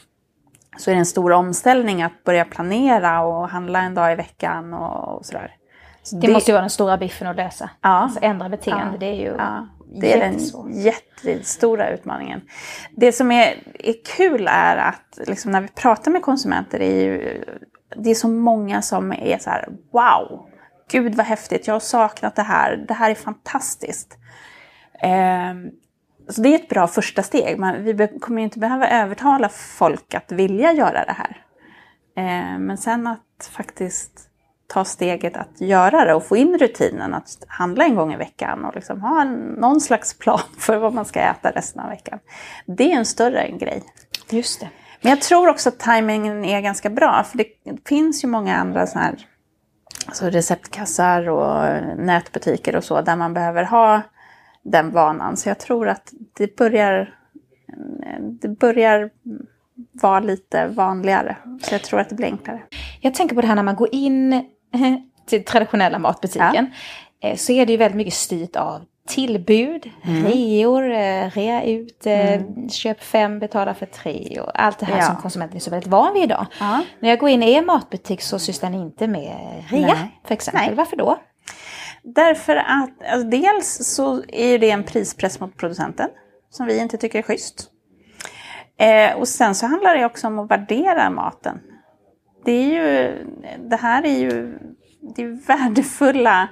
så är det en stor omställning att börja planera och handla en dag i veckan och, och sådär. Så Det måste ju vara den stora biffen att lösa. Ja. Alltså ändra beteende, Ja. det är ju Ja, det är den jättestora utmaningen. Det som är, är kul är att liksom när vi pratar med konsumenter, är ju, det är så många som är så här, wow, gud vad häftigt, jag har saknat det här, det här är fantastiskt. Ehm, så det är ett bra första steg. Man, vi kommer ju inte behöva övertala folk att vilja göra det här. Ehm, men sen att faktiskt ta steget att göra det och få in rutinen att handla en gång i veckan och liksom ha en, någon slags plan för vad man ska äta resten av veckan. Det är en större grej. Just det. Men jag tror också att tajmingen är ganska bra för det finns ju många andra sådana här alltså receptkassar och nätbutiker och så där man behöver ha den vanan. Så jag tror att det börjar, det börjar vara lite vanligare. Så jag tror att det blir enklare. Jag tänker på det här när man går in till traditionella matbutiken. Ja. Eh, så är det ju väldigt mycket styrt av tillbud, mm. reor, eh, rea ut, eh, mm. köp fem, betala för tre och allt det här ja. som konsumenten är så väldigt van vid idag. Ja. När jag går in i er matbutik så sysslar ni inte med rea Nej. för exempel. Nej. Varför då? Därför att alltså, dels så är det en prispress mot producenten som vi inte tycker är schysst. Eh, och sen så handlar det också om att värdera maten. Det, är ju, det här är ju det är värdefulla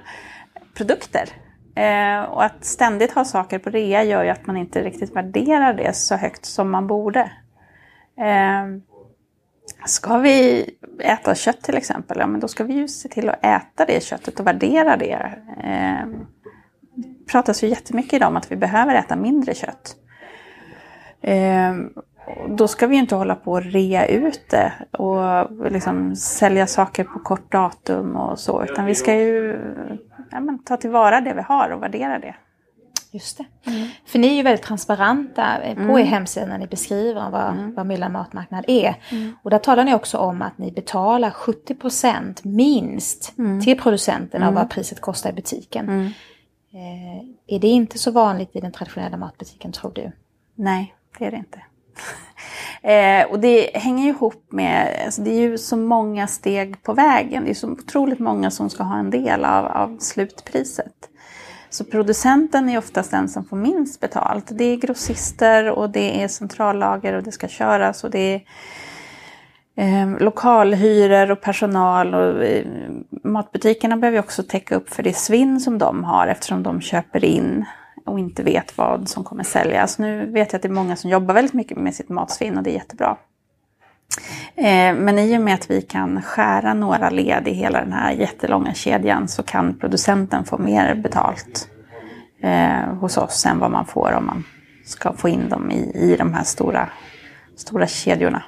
produkter. Eh, och att ständigt ha saker på rea gör ju att man inte riktigt värderar det så högt som man borde. Eh, ska vi äta kött till exempel, ja men då ska vi ju se till att äta det köttet och värdera det. Eh, det pratas ju jättemycket idag om att vi behöver äta mindre kött. Eh, då ska vi inte hålla på och rea ut det och liksom sälja saker på kort datum och så, utan vi ska ju ja, men, ta tillvara det vi har och värdera det. Just det. Mm. För ni är ju väldigt transparenta på mm. er hemsida när ni beskriver vad, mm. vad Myllan matmarknad är. Mm. Och där talar ni också om att ni betalar 70% minst mm. till producenten av mm. vad priset kostar i butiken. Eh, är det inte så vanligt i den traditionella matbutiken tror du? Nej, det är det inte. Eh, och det hänger ju ihop med, alltså det är ju så många steg på vägen. Det är så otroligt många som ska ha en del av, av slutpriset. Så producenten är oftast den som får minst betalt. Det är grossister och det är centrallager och det ska köras och det är eh, lokalhyror och personal. Och, eh, matbutikerna behöver också täcka upp för det svinn som de har eftersom de köper in och inte vet vad som kommer säljas. Nu vet jag att det är många som jobbar väldigt mycket med sitt matsvinn och det är jättebra. Eh, men i och med att vi kan skära några led i hela den här jättelånga kedjan så kan producenten få mer betalt eh, hos oss än vad man får om man ska få in dem i, i de här stora, stora kedjorna.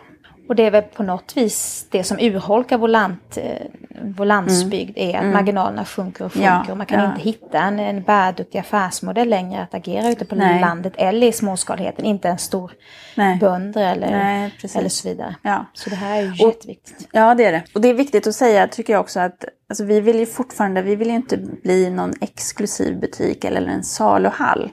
Och det är väl på något vis det som urholkar vår, land, eh, vår landsbygd mm. är att mm. marginalerna sjunker och sjunker. Ja, och man kan ja. inte hitta en, en bärduktig affärsmodell längre att agera ute på Nej. landet eller i småskaligheten. Inte en stor Nej. bönder eller, Nej, eller så vidare. Ja. Så det här är ju och, jätteviktigt. Ja det är det. Och det är viktigt att säga tycker jag också att alltså, vi vill ju fortfarande, vi vill ju inte bli någon exklusiv butik eller en saluhall.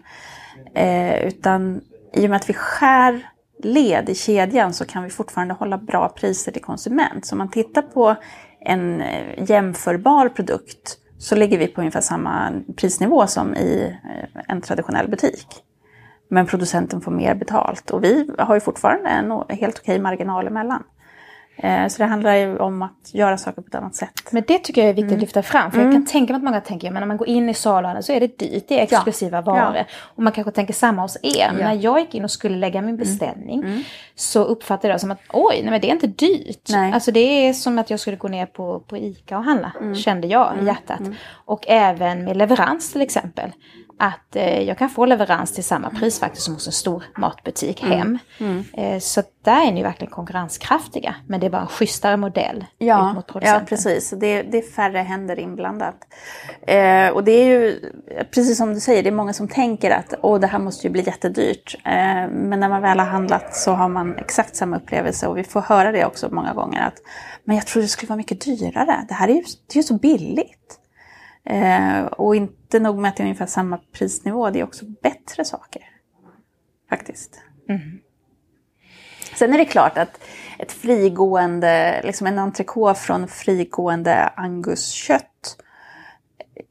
Eh, utan i och med att vi skär led i kedjan så kan vi fortfarande hålla bra priser till konsument. Så om man tittar på en eh, jämförbar produkt så ligger vi på ungefär samma prisnivå som i eh, en traditionell butik. Men producenten får mer betalt och vi har ju fortfarande en helt okej marginal emellan. Eh, så det handlar ju om att göra saker på ett annat sätt. Men det tycker jag är viktigt mm. att lyfta fram. För mm. jag kan tänka mig att många tänker, men när man går in i saluhallen så är det dyrt, det är exklusiva ja. varor. Ja. Och man kanske tänker samma hos er. Ja. När jag gick in och skulle lägga min mm. beställning mm. så uppfattade jag det som att oj, nej men det är inte dyrt. Nej. Alltså det är som att jag skulle gå ner på, på ICA och handla, mm. kände jag i mm. hjärtat. Och även med leverans till exempel att eh, jag kan få leverans till samma pris faktiskt som hos en stor matbutik mm. hem. Mm. Eh, så där är ni verkligen konkurrenskraftiga. Men det är bara en schysstare modell ja, ut mot producenten. Ja, precis. Det, det är färre händer inblandat. Eh, och det är ju, precis som du säger, det är många som tänker att Åh, det här måste ju bli jättedyrt. Eh, men när man väl har handlat så har man exakt samma upplevelse och vi får höra det också många gånger. att Men jag trodde det skulle vara mycket dyrare. Det här är ju, det är ju så billigt. Eh, och inte nog med att det är ungefär samma prisnivå, det är också bättre saker. Faktiskt. Mm. Sen är det klart att ett frigående, liksom en entrecote från frigående anguskött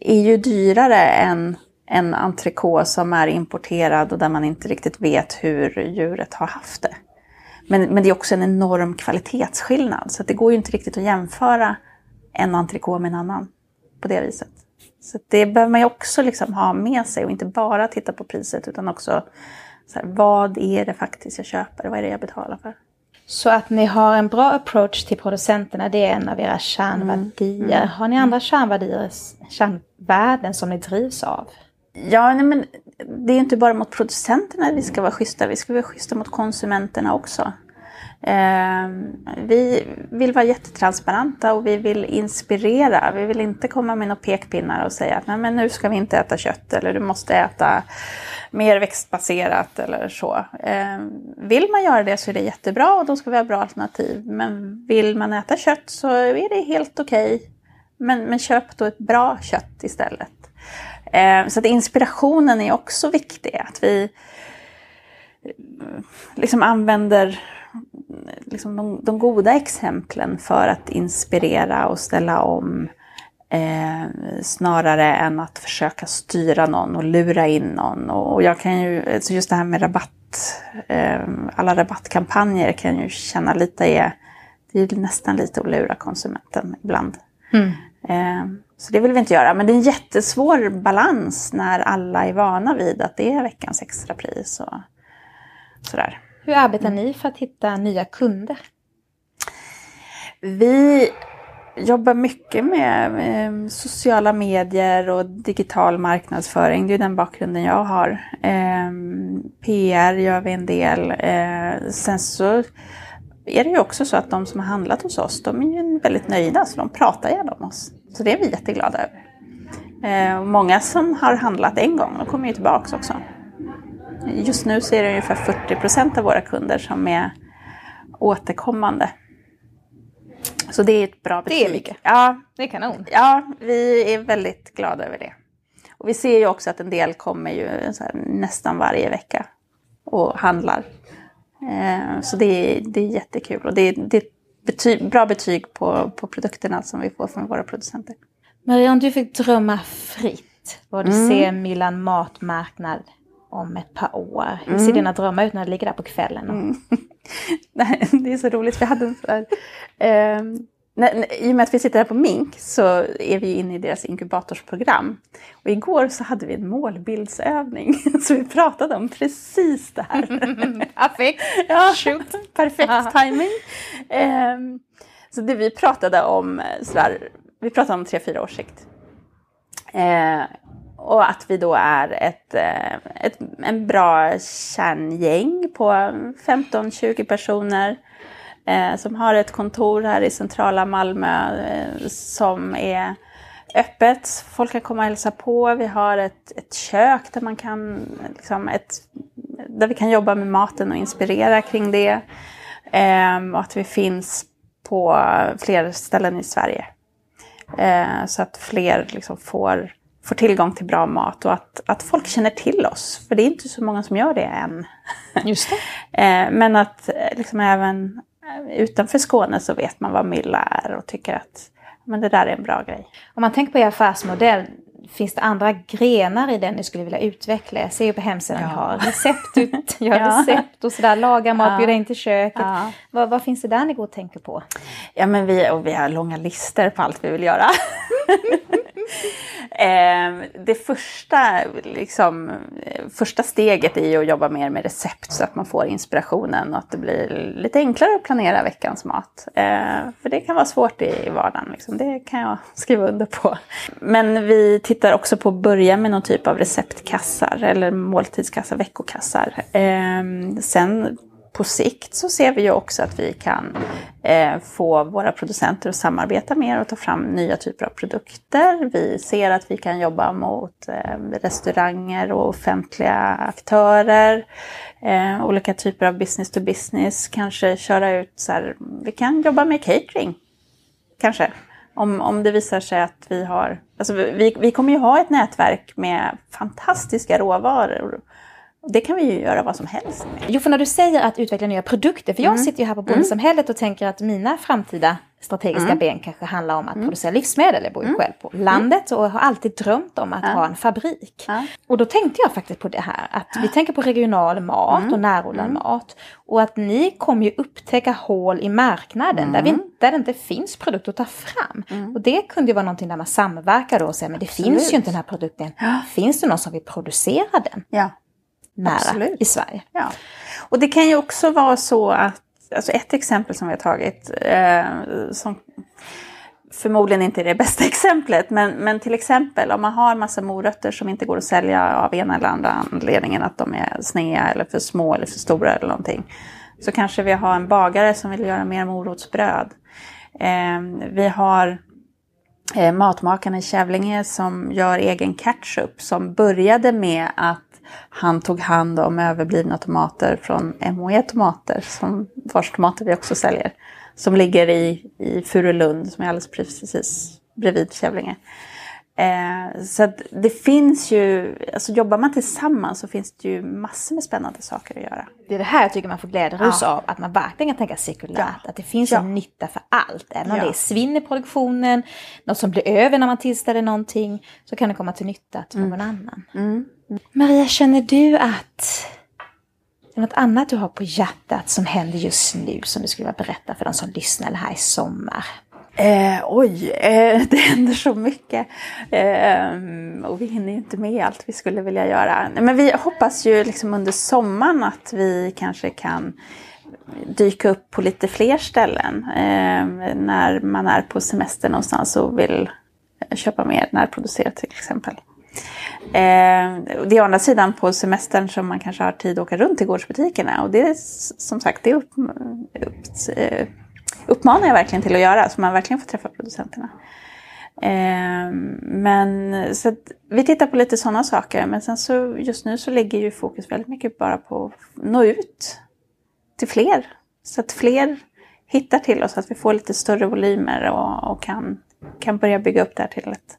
är ju dyrare än en entrecote som är importerad och där man inte riktigt vet hur djuret har haft det. Men, men det är också en enorm kvalitetsskillnad så det går ju inte riktigt att jämföra en entrecote med en annan på det viset. Så det behöver man ju också liksom ha med sig och inte bara titta på priset utan också så här, vad är det faktiskt jag köper? Vad är det jag betalar för? Så att ni har en bra approach till producenterna, det är en av era kärnvärdier. Mm. Mm. Har ni andra kärnvärdier, kärnvärden som ni drivs av? Ja, nej, men det är inte bara mot producenterna vi ska vara schyssta, vi ska vara schyssta mot konsumenterna också. Eh, vi vill vara jättetransparenta och vi vill inspirera. Vi vill inte komma med några pekpinnar och säga att Nej, men nu ska vi inte äta kött eller du måste äta mer växtbaserat eller så. Eh, vill man göra det så är det jättebra och då ska vi ha bra alternativ. Men vill man äta kött så är det helt okej. Okay. Men, men köp då ett bra kött istället. Eh, så att inspirationen är också viktig. Att vi liksom använder liksom de, de, goda exemplen för att inspirera och ställa om. Eh, snarare än att försöka styra någon och lura in någon. Och jag kan ju, alltså just det här med rabatt, eh, alla rabattkampanjer kan ju känna lite är, det är nästan lite att lura konsumenten ibland. Mm. Eh, så det vill vi inte göra. Men det är en jättesvår balans när alla är vana vid att det är veckans extrapris och sådär. Hur arbetar ni för att hitta nya kunder? Vi jobbar mycket med, eh, sociala medier och digital marknadsföring. Det är den bakgrunden jag har. Eh, PR gör vi en del. Eh, sen så är det ju också så att de som har handlat hos oss, de är ju väldigt nöjda så de pratar gärna om oss. Så det är vi jätteglada över. Ehm, många som har handlat en gång, de kommer ju tillbaka också. Just nu så är det ungefär 40 procent av våra kunder som är återkommande. Så det är ett bra betyg. Det är mycket. Ja, det är kanon. Ja, vi är väldigt glada över det. Och vi ser ju också att en del kommer ju nästan varje vecka och handlar. Eh, så det är, det är jättekul och det är, det är betyg, bra betyg på, på produkterna som vi får från våra producenter. Maria, om du fick drömma fritt, vad du mm. ser Milan matmarknad om ett par år? Hur ser mm. dina drömmar ut när du ligger där på kvällen? Mm. det är så roligt, vi hade en sån här, eh, i och med att vi sitter här på Mink så är vi inne i deras inkubatorsprogram. Och igår så hade vi en målbildsövning så vi pratade om precis det här. Perfekt! ja, Shoot. perfekt timing. Um, så det vi pratade om, sådär, vi pratade om tre, fyra års sikt. Uh, och att vi då är ett, eh, ett, en bra kärngäng på 15-20 personer eh, som har ett kontor här i centrala Malmö eh, som är öppet. Folk kan komma och hälsa på. Vi har ett, ett kök där man kan, liksom ett, där vi kan jobba med maten och inspirera kring det. Eh, och att vi finns på fler ställen i Sverige. Eh, så att fler liksom får, får tillgång till bra mat och att, att folk känner till oss. För det är inte så många som gör det än. Just det. Eh, men att liksom även utanför Skåne så vet man vad mylla är och tycker att men det där är en bra grej. Om man tänker på er affärsmodell, finns det andra grenar i den ni skulle vilja utveckla? Jag ser ju på hemsidan ja. ni har recept, ut, gör ja. recept och sådär, laga mat, ja. bjuda in till köket. Ja. Vad, vad, finns det där ni går och tänker på? Ja men vi, och vi har långa listor på allt vi vill göra. Eh, det första, liksom, eh, första steget är ju att jobba mer med recept så att man får inspirationen och att det blir lite enklare att planera veckans mat. Eh, för det kan vara svårt i vardagen, liksom. det kan jag skriva under på. Men vi tittar också på att börja med någon typ av receptkassar eller måltidskassar, veckokassar. Eh, sen på sikt så ser vi ju också att vi kan eh, få våra producenter att samarbeta mer och ta fram nya typer av produkter. Vi ser att vi kan jobba mot eh, restauranger och offentliga aktörer. Eh, olika typer av business to business, kanske köra ut så här, vi kan jobba med catering. Kanske. Om, om det visar sig att vi har, alltså vi, vi kommer ju ha ett nätverk med fantastiska råvaror det kan vi ju göra vad som helst med. Jo, för när du säger att utveckla nya produkter, för jag mm. sitter ju här på bondesamhället och tänker att mina framtida strategiska mm. ben kanske handlar om att mm. producera livsmedel. Jag bor ju mm. själv på landet och har alltid drömt om att ja. ha en fabrik. Ja. Och då tänkte jag faktiskt på det här att vi tänker på regional mat mm. och närodlad mm. mat. Och att ni kommer ju upptäcka hål i marknaden där, vi, där det inte finns produkter att ta fram. Och det kunde ju vara någonting där man samverkar då och säger men det Absolut. finns ju inte den här produkten. Finns det någon som vill producera den? Ja nära Absolut. i Sverige. Ja. Och det kan ju också vara så att alltså ett exempel som vi har tagit, eh, som förmodligen inte är det bästa exemplet, men, men till exempel om man har massa morötter som inte går att sälja av ena eller andra anledningen, att de är snea eller för små eller för stora eller någonting, så kanske vi har en bagare som vill göra mer morotsbröd. Eh, vi har eh, matmakarna i Kävlinge som gör egen ketchup som började med att han tog hand om överblivna tomater från MOE Tomater, som vars tomater vi också säljer, som ligger i, i Furulund, som är alldeles precis bredvid Kävlinge. Eh, så det finns ju, alltså jobbar man tillsammans så finns det ju massor med spännande saker att göra. Det är det här jag tycker man får glädjerus ja. av, att man verkligen kan tänka cirkulärt. Ja. Att det finns ja. en nytta för allt. Även om ja. det är svinn i produktionen, något som blir över när man tillställer någonting, så kan det komma till nytta till någon mm. annan. Mm. Maria, känner du att det är något annat du har på hjärtat som händer just nu som du skulle vilja berätta för de som lyssnar här i sommar? Eh, oj, eh, det händer så mycket. Eh, och vi hinner ju inte med allt vi skulle vilja göra. Men vi hoppas ju liksom under sommaren att vi kanske kan dyka upp på lite fler ställen. Eh, när man är på semester någonstans och vill köpa mer närproducerat till exempel. Eh, det är å andra sidan på semestern som man kanske har tid att åka runt till gårdsbutikerna. Och det är som sagt, det upp, upp, eh, uppmanar jag verkligen till att göra, så man verkligen får träffa producenterna. Eh, men så vi tittar på lite sådana saker, men sen så just nu så ligger ju fokus väldigt mycket bara på att nå ut till fler. Så att fler hittar till oss, att vi får lite större volymer och, och kan, kan börja bygga upp det här till ett,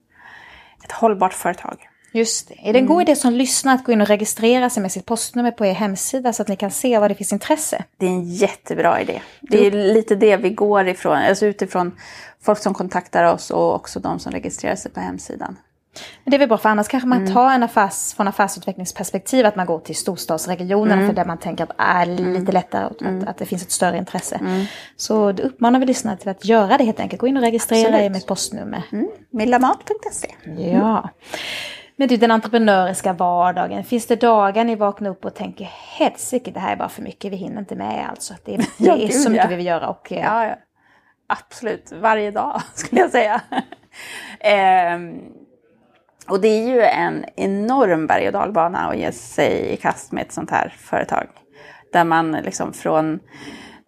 ett hållbart företag. Just det. Är det en mm. god idé som lyssnar att gå in och registrera sig med sitt postnummer på er hemsida så att ni kan se vad det finns intresse? Det är en jättebra idé. Det är lite det vi går ifrån, alltså utifrån folk som kontaktar oss och också de som registrerar sig på hemsidan. Men det är väl bra, för annars kanske man mm. tar en affärs, från affärsutvecklingsperspektiv att man går till storstadsregionen mm. för där man tänker att det är mm. lite lättare, att, mm. att, det finns ett större intresse. Mm. Så det uppmanar vi lyssnarna till att göra det helt enkelt. Gå in och registrera Absolut. er med postnummer. Mm. Millamat.se. Ja. Men du, den entreprenöriska vardagen, finns det dagar ni vaknar upp och tänker helsike, det här är bara för mycket, vi hinner inte med alltså. Det, det ja, är så mycket vi vill göra. Och, eh, ja, ja. Absolut, varje dag skulle jag säga. ehm, och det är ju en enorm berg och dalbana att ge sig i kast med ett sånt här företag. Där man liksom från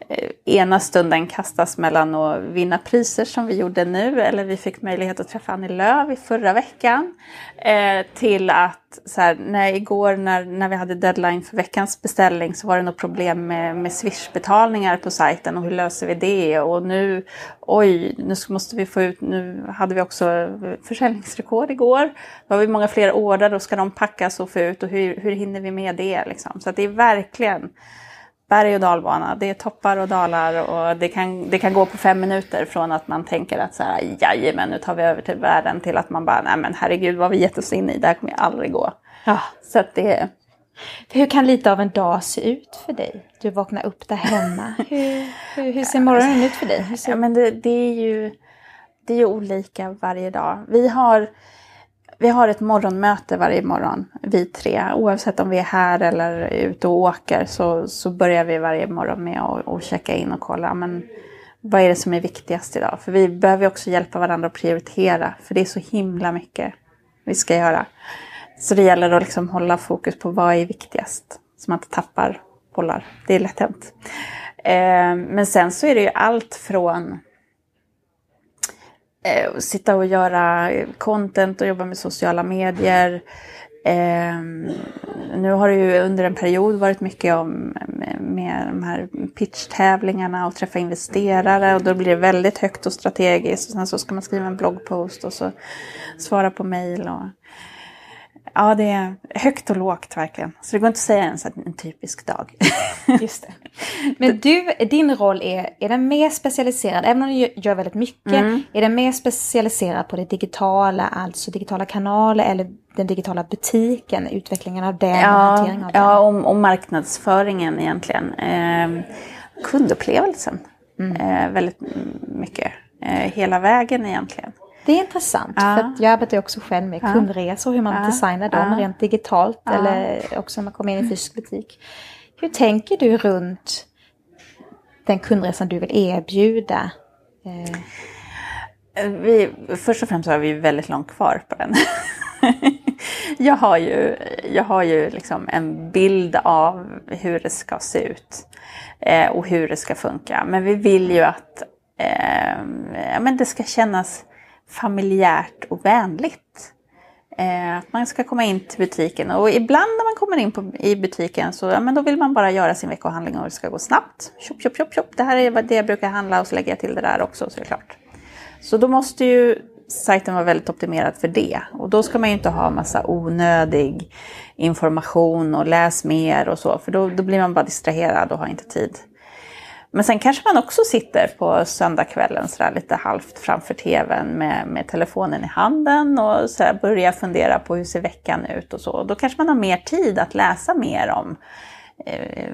Eh, ena stunden kastas mellan att vinna priser som vi gjorde nu, eller vi fick möjlighet att träffa Annie Lööf i förra veckan, eh, till att så här, när igår när, när vi hade deadline för veckans beställning så var det något problem med, med swishbetalningar på sajten och hur löser vi det? Och nu, oj, nu måste vi få ut, nu hade vi också försäljningsrekord igår. Då har vi många fler order, då ska de packas och få ut och hur, hur hinner vi med det? Liksom? Så det är verkligen berg och dalbana. Det är toppar och dalar och det kan, det kan gå på fem minuter från att man tänker att så här, jajamän, nu tar vi över till världen till att man bara, nej men herregud vad vi gett oss in i, det här kommer aldrig gå. Ja. Så att det hur kan lite av en dag se ut för dig? Du vaknar upp där hemma. Hur, hur, hur ser morgonen ut för dig? Ja, men det, det, är ju, det är ju olika varje dag. Vi har vi har ett morgonmöte varje morgon, vi tre. Oavsett om vi är här eller ute och åker så, så börjar vi varje morgon med att och checka in och kolla. Men vad är det som är viktigast idag? För vi behöver också hjälpa varandra att prioritera. För det är så himla mycket vi ska göra. Så det gäller att liksom hålla fokus på vad är viktigast. Så man inte tappar bollar. Det är lätt hänt. Eh, men sen så är det ju allt från eh, sitta och göra content och jobba med sociala medier. Eh, nu har det ju under en period varit mycket om med, de här pitchtävlingarna och träffa investerare och då blir det väldigt högt och strategiskt. Och sen så ska man skriva en bloggpost och så svara på mejl. Och, Ja, det är högt och lågt verkligen. Så det går inte att säga ens att en typisk dag. Just det. Men du, din roll är, är den mer specialiserad, även om du gör väldigt mycket, mm. är den mer specialiserad på det digitala, alltså digitala kanaler eller den digitala butiken, utvecklingen av den ja, och hanteringen av den? Ja, och, och marknadsföringen egentligen. Eh, kundupplevelsen mm. eh, väldigt mycket. Eh, hela vägen egentligen. Det är intressant, ja. för jag arbetar också själv med ja. kundresor, hur man ja. designar dem rent digitalt eller också när man kommer in i fysisk butik. Hur tänker du runt den kundresan du vill erbjuda? Eh. Vi, först och främst har vi väldigt långt kvar på den. jag har ju, jag har ju liksom en bild av hur det ska se ut eh, och hur det ska funka. Men vi vill ju att eh, men det ska kännas familjärt och vänligt. Eh, att man ska komma in till butiken och ibland när man kommer in på, i butiken så ja, men då vill man bara göra sin veckohandling och det ska gå snabbt. Tjopp, tjopp, tjopp, tjopp. Det här är det jag brukar handla och så lägger jag till det där också så är det klart. Så då måste ju sajten vara väldigt optimerad för det. Och då ska man ju inte ha massa onödig information och läs mer och så, för då, då blir man bara distraherad och har inte tid. Men sen kanske man också sitter på söndagskvällen sådär lite halvt framför tvn med, med telefonen i handen och så börjar fundera på hur ser veckan ut och så. Då kanske man har mer tid att läsa mer om eh,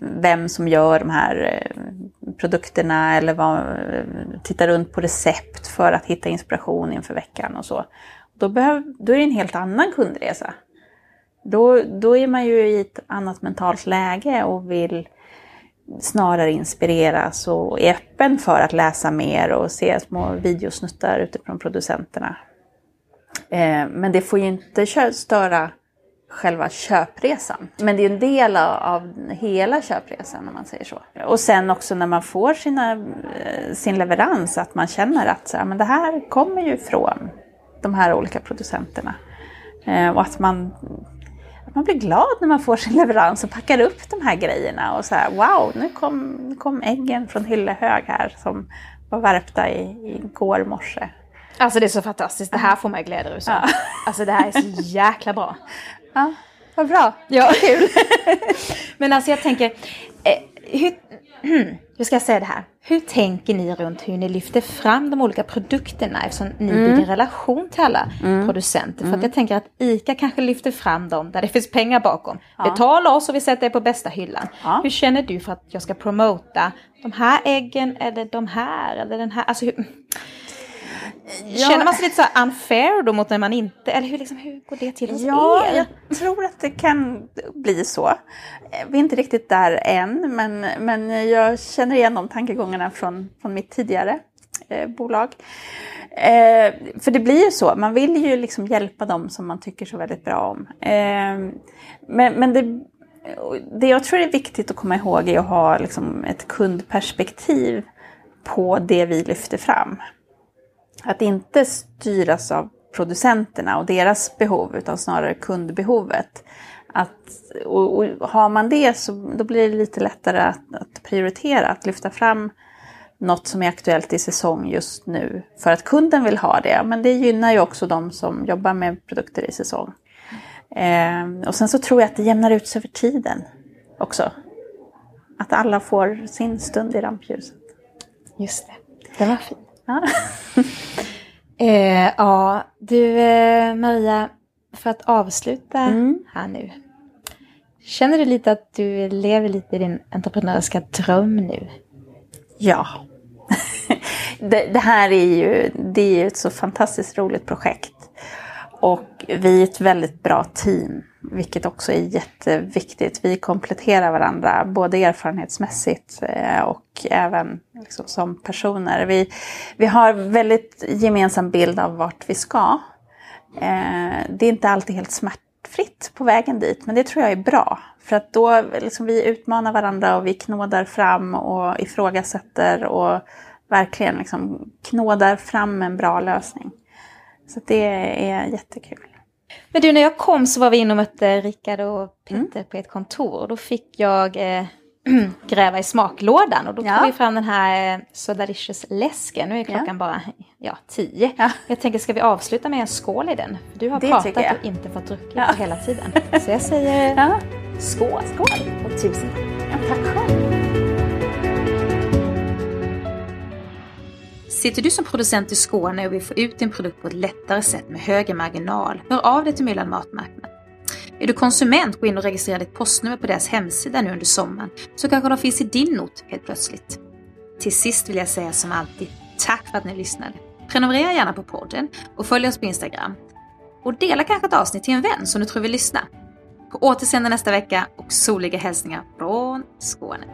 vem som gör de här eh, produkterna eller vad, eh, titta runt på recept för att hitta inspiration inför veckan och så. Då, behöv, då är det en helt annan kundresa. Då, då är man ju i ett annat mentalt läge och vill snarare inspireras och är öppen för att läsa mer och se små videosnuttar utifrån producenterna. Eh, men det får ju inte störa själva köpresan. Men det är en del av hela köpresan om man säger så. Och sen också när man får sina, eh, sin leverans att man känner att så här, men det här kommer ju från de här olika producenterna. Eh, och att man man blir glad när man får sin leverans och packar upp de här grejerna och så här, wow, nu kom, nu kom äggen från Hyllehög här som var värpta i, igår morse. Alltså det är så fantastiskt, det här får mig glädje ur ja. Alltså det här är så jäkla bra. Ja, vad bra. Ja, kul. Men alltså jag tänker, eh, hur, hur ska jag säga det här? Hur tänker ni runt hur ni lyfter fram de olika produkterna eftersom ni mm. bygger relation till alla mm. producenter? För att mm. jag tänker att ICA kanske lyfter fram dem där det finns pengar bakom. Ja. Betala oss och vi sätter det på bästa hyllan. Ja. Hur känner du för att jag ska promota de här äggen eller de här eller den här? Alltså, hur, Ja. Känner man sig lite så unfair då mot när man inte, eller hur, liksom, hur går det till hos ja, er? jag tror att det kan bli så. Vi är inte riktigt där än, men, men jag känner igen de tankegångarna från, från mitt tidigare eh, bolag. Eh, för det blir ju så, man vill ju liksom hjälpa dem som man tycker så väldigt bra om. Eh, men men det, det jag tror är viktigt att komma ihåg är att ha liksom ett kundperspektiv på det vi lyfter fram. Att inte styras av producenterna och deras behov utan snarare kundbehovet. Att, och, och har man det så då blir det lite lättare att, att, prioritera, att lyfta fram något som är aktuellt i säsong just nu för att kunden vill ha det. Men det gynnar ju också de som jobbar med produkter i säsong. Eh, och sen så tror jag att det jämnar ut sig över tiden också. Att alla får sin stund i rampljuset. Just det, det var fint. Ja. eh, ja, du eh, Maria, för att avsluta mm. här nu. Känner du lite att du lever lite i din entreprenörska dröm nu? Ja. det, det, här är ju, det är ett så fantastiskt roligt projekt. Och vi är ett väldigt bra team, vilket också är jätteviktigt. Vi kompletterar varandra både erfarenhetsmässigt eh, och även liksom som personer. Vi, vi har väldigt gemensam bild av vart vi ska. Eh, det är inte alltid helt smärtfritt på vägen dit, men det tror jag är bra. För att då liksom vi utmanar varandra och vi knådar fram och ifrågasätter och verkligen liksom knådar fram en bra lösning. Så det är jättekul. Men du, när jag kom så var vi inne och mötte Rickard och Peter mm. på ett kontor. Då fick jag eh, gräva i smaklådan och då tog vi fram den här eh, So Delicious läsken. Nu är klockan ja. bara ja, tio. Ja. Jag tänker, ska vi avsluta med en skål i den? Du har det pratat och inte fått druckit hela tiden. Så jag säger skål. skål och tusen tack. Tack själv. Sitter du som producent i Skåne och vill få ut din produkt på ett lättare sätt med högre marginal, hör av dig till Myllan Matmarknad. Är du konsument, gå in och registrera ditt postnummer på deras hemsida nu under sommaren, så kanske de finns i din ort helt plötsligt. Till sist vill jag säga som alltid, tack för att ni lyssnade. Prenumerera gärna på podden och följ oss på Instagram. Och dela kanske ett avsnitt till en vän som du tror vill lyssna. På återseende nästa vecka och soliga hälsningar från Skåne.